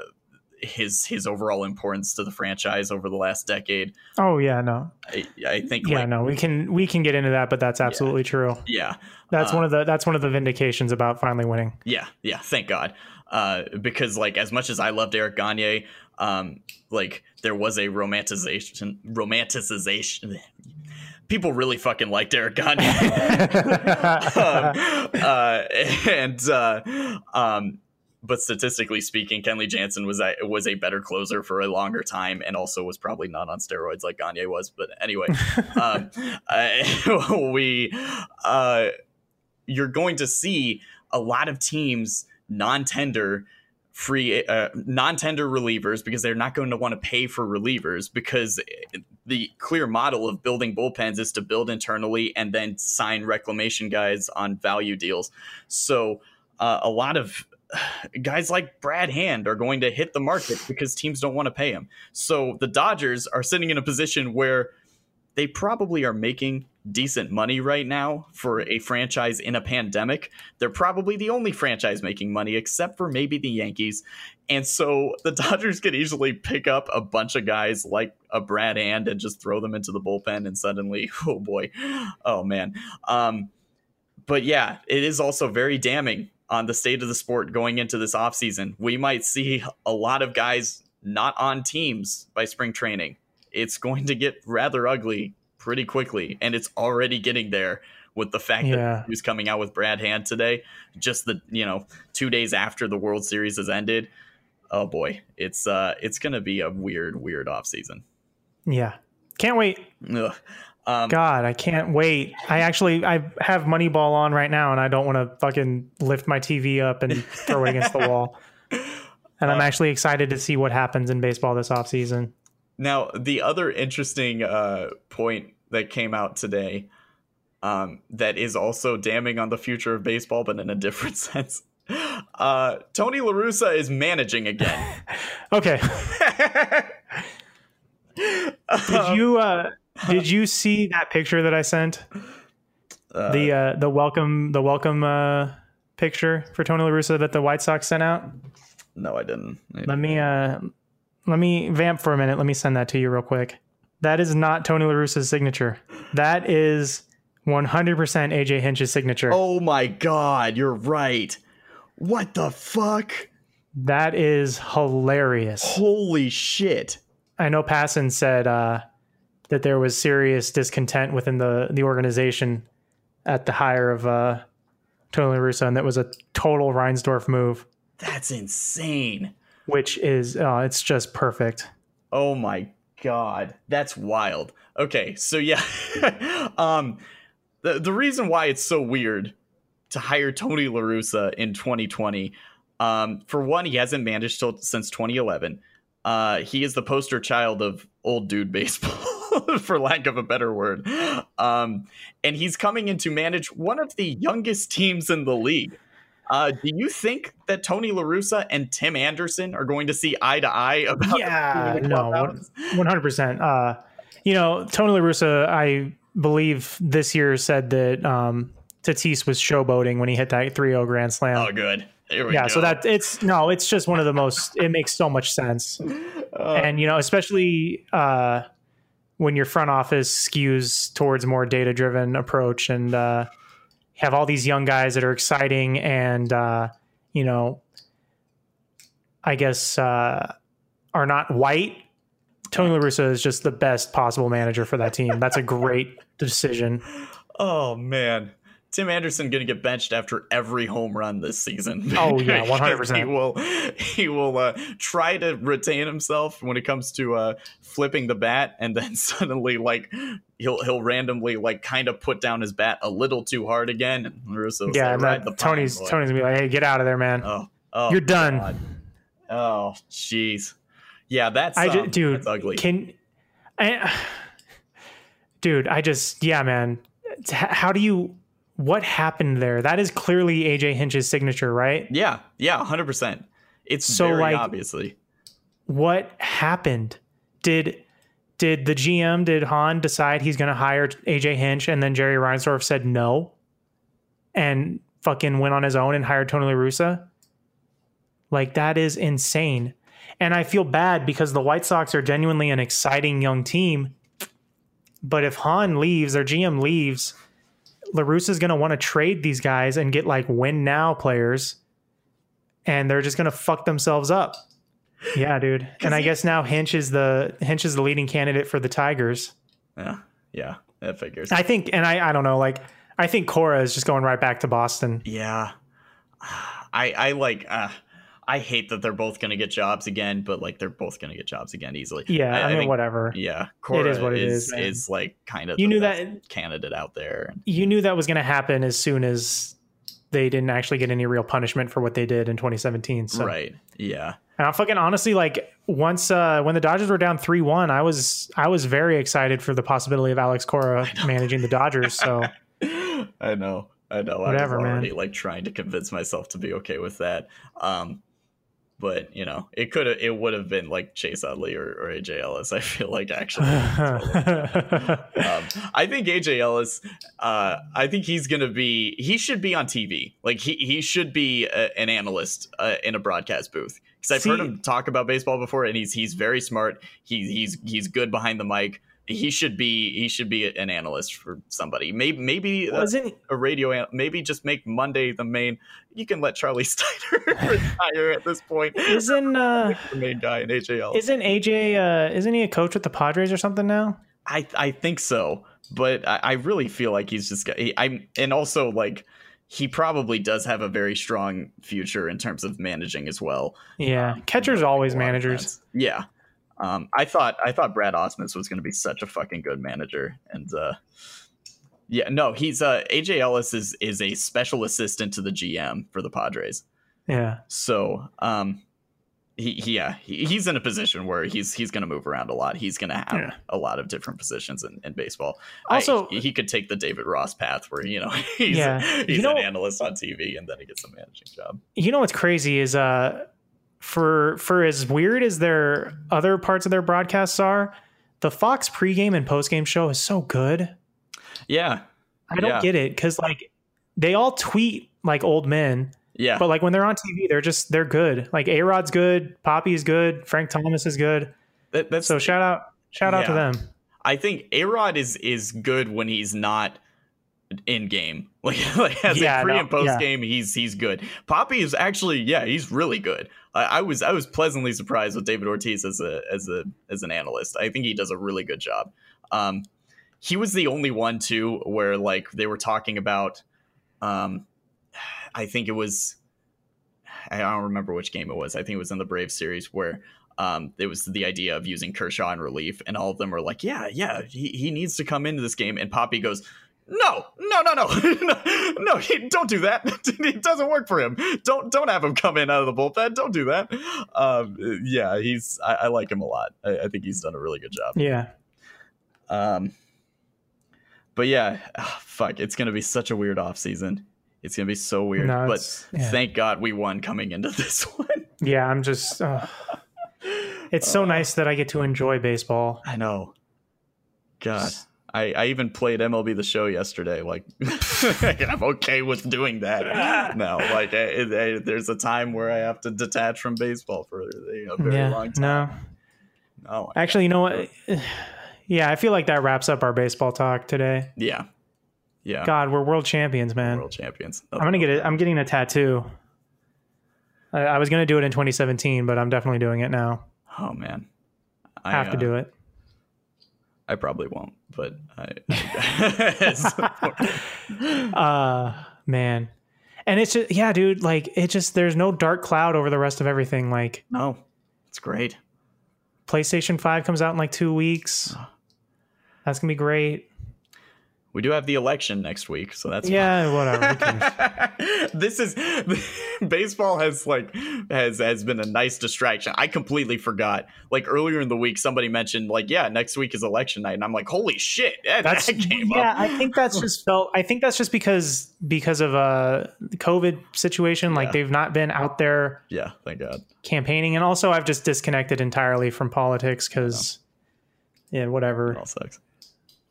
his his overall importance to the franchise over the last decade. Oh yeah, no. I, I think Yeah, like, no. We can we can get into that, but that's absolutely true. yeah, That's Uh, one of the that's one of the vindications about finally winning. Yeah, yeah, thank God. Uh, because like as much as I loved Eric Gagne, um, like there was a romanticization romanticization. People really fucking liked Eric Gagne. um, uh, and uh, um, but statistically speaking, Kenley Jansen was a, was a better closer for a longer time, and also was probably not on steroids like Gagne was. But anyway, um, uh, we uh, you're going to see a lot of teams non-tender free uh, non-tender relievers because they're not going to want to pay for relievers because the clear model of building bullpens is to build internally and then sign reclamation guys on value deals. So uh, a lot of guys like Brad Hand are going to hit the market because teams don't want to pay him. So the Dodgers are sitting in a position where they probably are making decent money right now for a franchise in a pandemic. They're probably the only franchise making money, except for maybe the Yankees. And so the Dodgers could easily pick up a bunch of guys like a Brad Hand and just throw them into the bullpen, and suddenly, oh boy, oh man. Um, but yeah, it is also very damning on the state of the sport going into this offseason. We might see a lot of guys not on teams by spring training. It's going to get rather ugly pretty quickly, and it's already getting there with the fact Yeah. that he was coming out with Brad Hand today, just the you know two days after the World Series has ended. Oh boy, it's uh it's gonna be a weird, weird offseason. Yeah. Can't wait. Ugh. Um, God, I can't wait. I actually I have Moneyball on right now and I don't want to fucking lift my TV up and throw it against the wall. And I'm actually excited to see what happens in baseball this offseason. Now, the other interesting uh, point that came out today um, that is also damning on the future of baseball, but in a different sense. Uh, Tony LaRussa is managing again. Okay. Did you uh did you see that picture that I sent? the uh the welcome the welcome uh picture for Tony La Russa that the White Sox sent out? no, I didn't. Let me uh let me vamp for a minute. Let me send that to you real quick. That is not Tony La Russa's signature. That is 100% AJ Hinch's signature. Oh my god, you're right. What the fuck? That is hilarious. Holy shit. I know Passan said uh, that there was serious discontent within the the organization at the hire of uh, Tony La Russa, and that was a total Reinsdorf move, That's insane. which is uh, it's just perfect. Oh my god, that's wild. Okay, so yeah, um, the the reason why it's so weird to hire Tony La Russa in 2020, um, for one, he hasn't managed till since 2011. Uh, he is the poster child of old dude baseball, for lack of a better word. Um, and he's coming in to manage one of the youngest teams in the league. Uh, do you think that Tony La Russa and Tim Anderson are going to see eye to eye about Yeah, no, one hundred percent. Uh, you know, Tony La Russa, I believe this year said that um, Tatis was showboating when he hit that 3-0 grand slam. Oh, good. Yeah go. so that it's no it's just one of the most it makes so much sense Uh, and you know especially uh when your front office skews towards more data driven approach and uh, have all these young guys that are exciting and uh, you know, I guess uh, are not white. Tony La Russa is just the best possible manager for that team. That's a great decision. Oh man. Tim Anderson going to get benched after every home run this season. Oh yeah, one hundred Because He will he will uh, try to retain himself when it comes to uh, flipping the bat, and then suddenly like he'll he'll randomly like kind of put down his bat a little too hard again. And Russo Yeah, and ride the pine, Tony's boy." Tony's gonna be like, "Hey, get out of there, man." Oh, oh, You're done. God. Oh, jeez. Yeah, that's I um, just, dude, that's ugly. Can, I, dude, I just, yeah, man. How do you? What happened there? That is clearly AJ Hinch's signature, right? yeah, yeah, hundred percent. It's So, very like- obviously. What happened? Did did the GM did Hahn decide he's going to hire AJ Hinch, and then Jerry Reinsdorf said no, and fucking went on his own and hired Tony La Russa? Like that is insane. And I feel bad because the White Sox are genuinely an exciting young team. But if Hahn leaves, their GM leaves, LaRussa is going to want to trade these guys and get like win now players. And they're just going to fuck themselves up. Yeah, dude. And I guess now Hinch is the Hinch is the leading candidate for the Tigers. Yeah, yeah, that figures. I think, and I, I don't know, like I think Cora is just going right back to Boston. Yeah. I I like uh I hate that they're both gonna get jobs again, but like they're both gonna get jobs again easily. Yeah, I, mean, think- whatever. Yeah, Cora is what it is is, is like kind of You knew that- candidate out there. You knew that was going to happen as soon as they didn't actually get any real punishment for what they did in 2017. So, Right. Yeah. and I'm fucking honestly like once uh, when the Dodgers were down three one, I was I was very excited for the possibility of Alex Cora managing the Dodgers. So I know. I know. Whatever, I was man. like trying to convince myself to be okay with that. Um but you know, it could have it would have been like Chase Utley or, or AJ Ellis, I feel like actually. um, I think AJ Ellis, uh, I think he's gonna be. He should be on TV. Like he he should be a, an analyst uh, in a broadcast booth because I've heard him talk about baseball before, and he's he's very smart. He, he's he's good behind the mic. He should be he should be an analyst for somebody. Maybe maybe wasn't a radio. an- Maybe just make Monday the main. You can let Charlie Steiner retire at this point. isn't uh, The main guy in AJ Ellis. isn't AJ uh, isn't he a coach with the Padres or something now? I I think so, but I, I really feel like he's just got. He, I'm and also like he probably does have a very strong future in terms of managing as well. Yeah, catchers always A lot of managers. Yeah. Um, I thought I thought Brad Ausmus was going to be such a fucking good manager, and uh, yeah, no, he's uh, AJ Ellis is is a special assistant to the GM for the Padres. Yeah, So, um, he, he yeah, he, he's in a position where he's he's going to move around a lot. He's going to have Yeah. a lot of different positions in, in baseball. Also- I, he could take the David Ross path, where you know he's Yeah. he's You know- an analyst on TV, and then he gets a managing job. you know what's crazy is uh for for as weird as their other parts of their broadcasts are, the Fox pregame and postgame show is so good. Yeah, I don't Yeah. get it because like they all tweet like old men, yeah, but like when they're on TV, they're just they're good. Like A Rod's good, Papi is good, Frank Thomas is good. That- that's So shout out shout out to them. I think A Rod is is good when he's not in game. Like, like as Yeah, a pre no, and post yeah. game, he's he's good. Papi is actually yeah, he's really good. I, I was I was pleasantly surprised with David Ortiz as a as a as an analyst. I think he does a really good job. Um, he was the only one too where like they were talking about. Um, I think it was. I don't remember which game it was. I think it was in the Brave series where um, it was the idea of using Kershaw in relief, and all of them were like, "Yeah, yeah, he, he needs to come into this game." And Papi goes, "No, no, no, no, no, he, don't do that. it doesn't work for him. Don't don't have him come in out of the bullpen. Don't do that." Um, yeah, he's I, I like him a lot. I, I think he's done a really good job. Yeah. Um, but yeah, ah, fuck, it's gonna be such a weird off season. It's gonna be so weird. No, but yeah. thank God we won coming into this one. Yeah, I'm just uh, it's so nice that I get to enjoy baseball. I know. God. I, I even played MLB the show yesterday. Like, I'm okay with doing that no, Like, I, I- there's a time where I have to detach from baseball for you know, a very yeah. long time. No. Oh, Actually, you know what? Yeah, I feel like that wraps up our baseball talk today. Yeah. Yeah. God, we're world champions, man. World champions. I'm gonna get it. I'm getting a tattoo. I, I was gonna do it in 2017, but I'm definitely doing it now. Oh man. I Have to uh, do it. I probably won't, but I. Uh man. And it's just yeah, dude, like it just there's no dark cloud over the rest of everything. Like no, it's great. PlayStation 5 comes out in like two weeks. That's gonna be great. We do have the election next week, so that's Yeah, whatever. This is baseball has like has has been a nice distraction. I completely forgot. Like earlier in the week, somebody mentioned like, yeah, next week is election night, and I'm like, holy shit, that, That's that came yeah. up. I think that's just felt. I think that's just because because of uh the COVID situation. Like Yeah. they've not been out there Yeah, thank God. campaigning, and also I've just disconnected entirely from politics because yeah, It whatever. all sucks.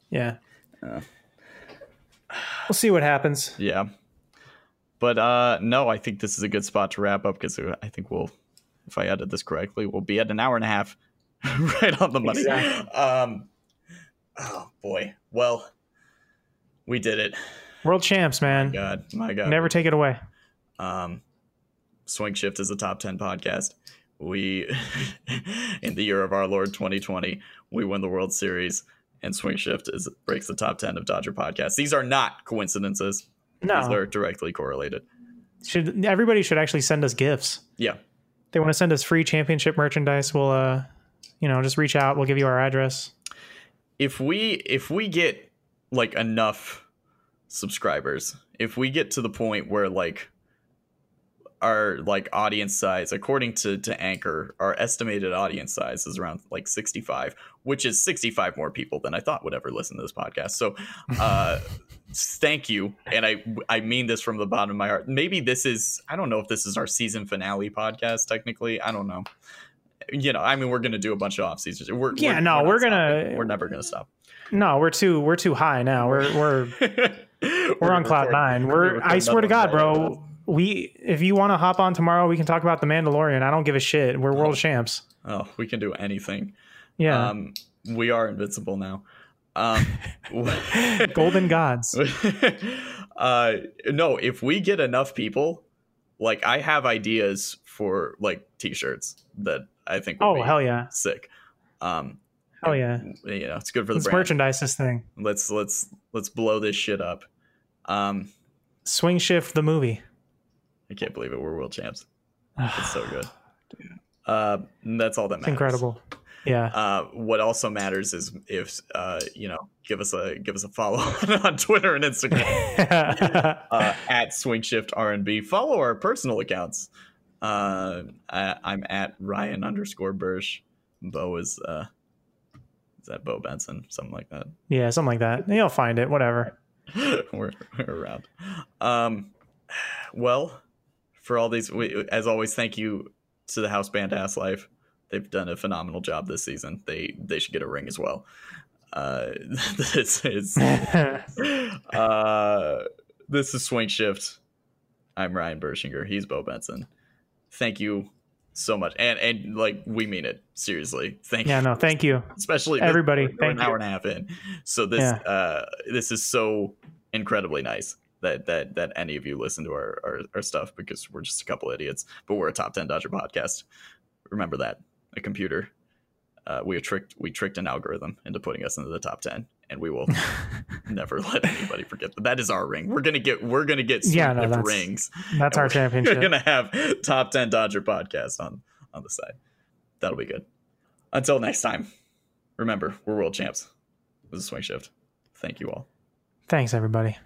Yeah, Yeah. We'll see what happens. Yeah, but uh no, I think this is a good spot to wrap up because I think we'll, if I added this correctly, we'll be at an hour and a half, right on the money. Exactly. Um, oh boy, well, we did it. World champs, man. God, my God, Never take it away. um, Swing Shift is a top 10 podcast. We, in the year of our Lord 2020, we win the World Series, and Swing Shift is breaks the top 10 of Dodger podcasts. These are not coincidences. No, these are directly correlated. should everybody should actually send us gifts. Yeah. They want to send us free championship merchandise. We'll uh, you know, just reach out. We'll give you our address. If we if we get like enough subscribers, if we get to the point where like our like audience size according to to anchor our estimated audience size is around like 65 which is 65 more people than i thought would ever listen to this podcast. So uh thank you. And i i mean this from the bottom of my heart. Maybe this is i don't know if this is our season finale podcast technically. I don't know. You know i mean we're gonna do a bunch of off seasons we're Yeah, we're, no, not we're gonna- we're never gonna stop. No, we're too we're too high now. We're we're we're on cloud nine. We're I swear to God, bro. We if you want to hop on tomorrow, we can talk about the Mandalorian. I don't give a shit. We're world champs. oh we can do anything Yeah, um we are invincible now um golden gods. uh no if we get enough people like i have ideas for like t-shirts that i think would Oh be hell yeah, sick um hell yeah. you know it's good for the Let's brand merchandise this thing. let's let's let's blow this shit up um Swing shift the movie. I can't believe it we're world champs it's so good uh that's all that It's matters incredible. Yeah. Uh, what also matters is if uh, you know, give us a give us a follow on Twitter and Instagram uh, at Swing Shift R and B. Follow our personal accounts. Uh, I, I'm at Ryan underscore Bursch. Bo is uh, is that Bo Benson? Something like that. yeah, something like that. You'll find it. Whatever. we're, we're around. Um, well, for all these, we, as always, thank you to the house band Ass Life. They've done a phenomenal job this season. They they should get a ring as well. Uh, this is uh, this is Swing Shift. I'm Ryan Bershinger. He's Bo Benson. Thank you so much, and and like we mean it seriously. Thank you. yeah. you No. Thank you. especially Everybody, we're an thank hour and a half in so this Yeah. uh this is so incredibly nice that that that any of you listen to our, our our stuff because we're just a couple idiots but we're a top 10 dodger podcast remember that a computer uh, we tricked we tricked an algorithm into putting us into the top 10 and we will never let anybody forget that that is our ring we're gonna get we're gonna get Yeah, no, that's- rings That's our we're- championship. We're gonna have top ten Dodger podcast on on the side. That'll be good. Until next time, remember we're world champs. This is Swing Shift. Thank you all. Thanks, everybody.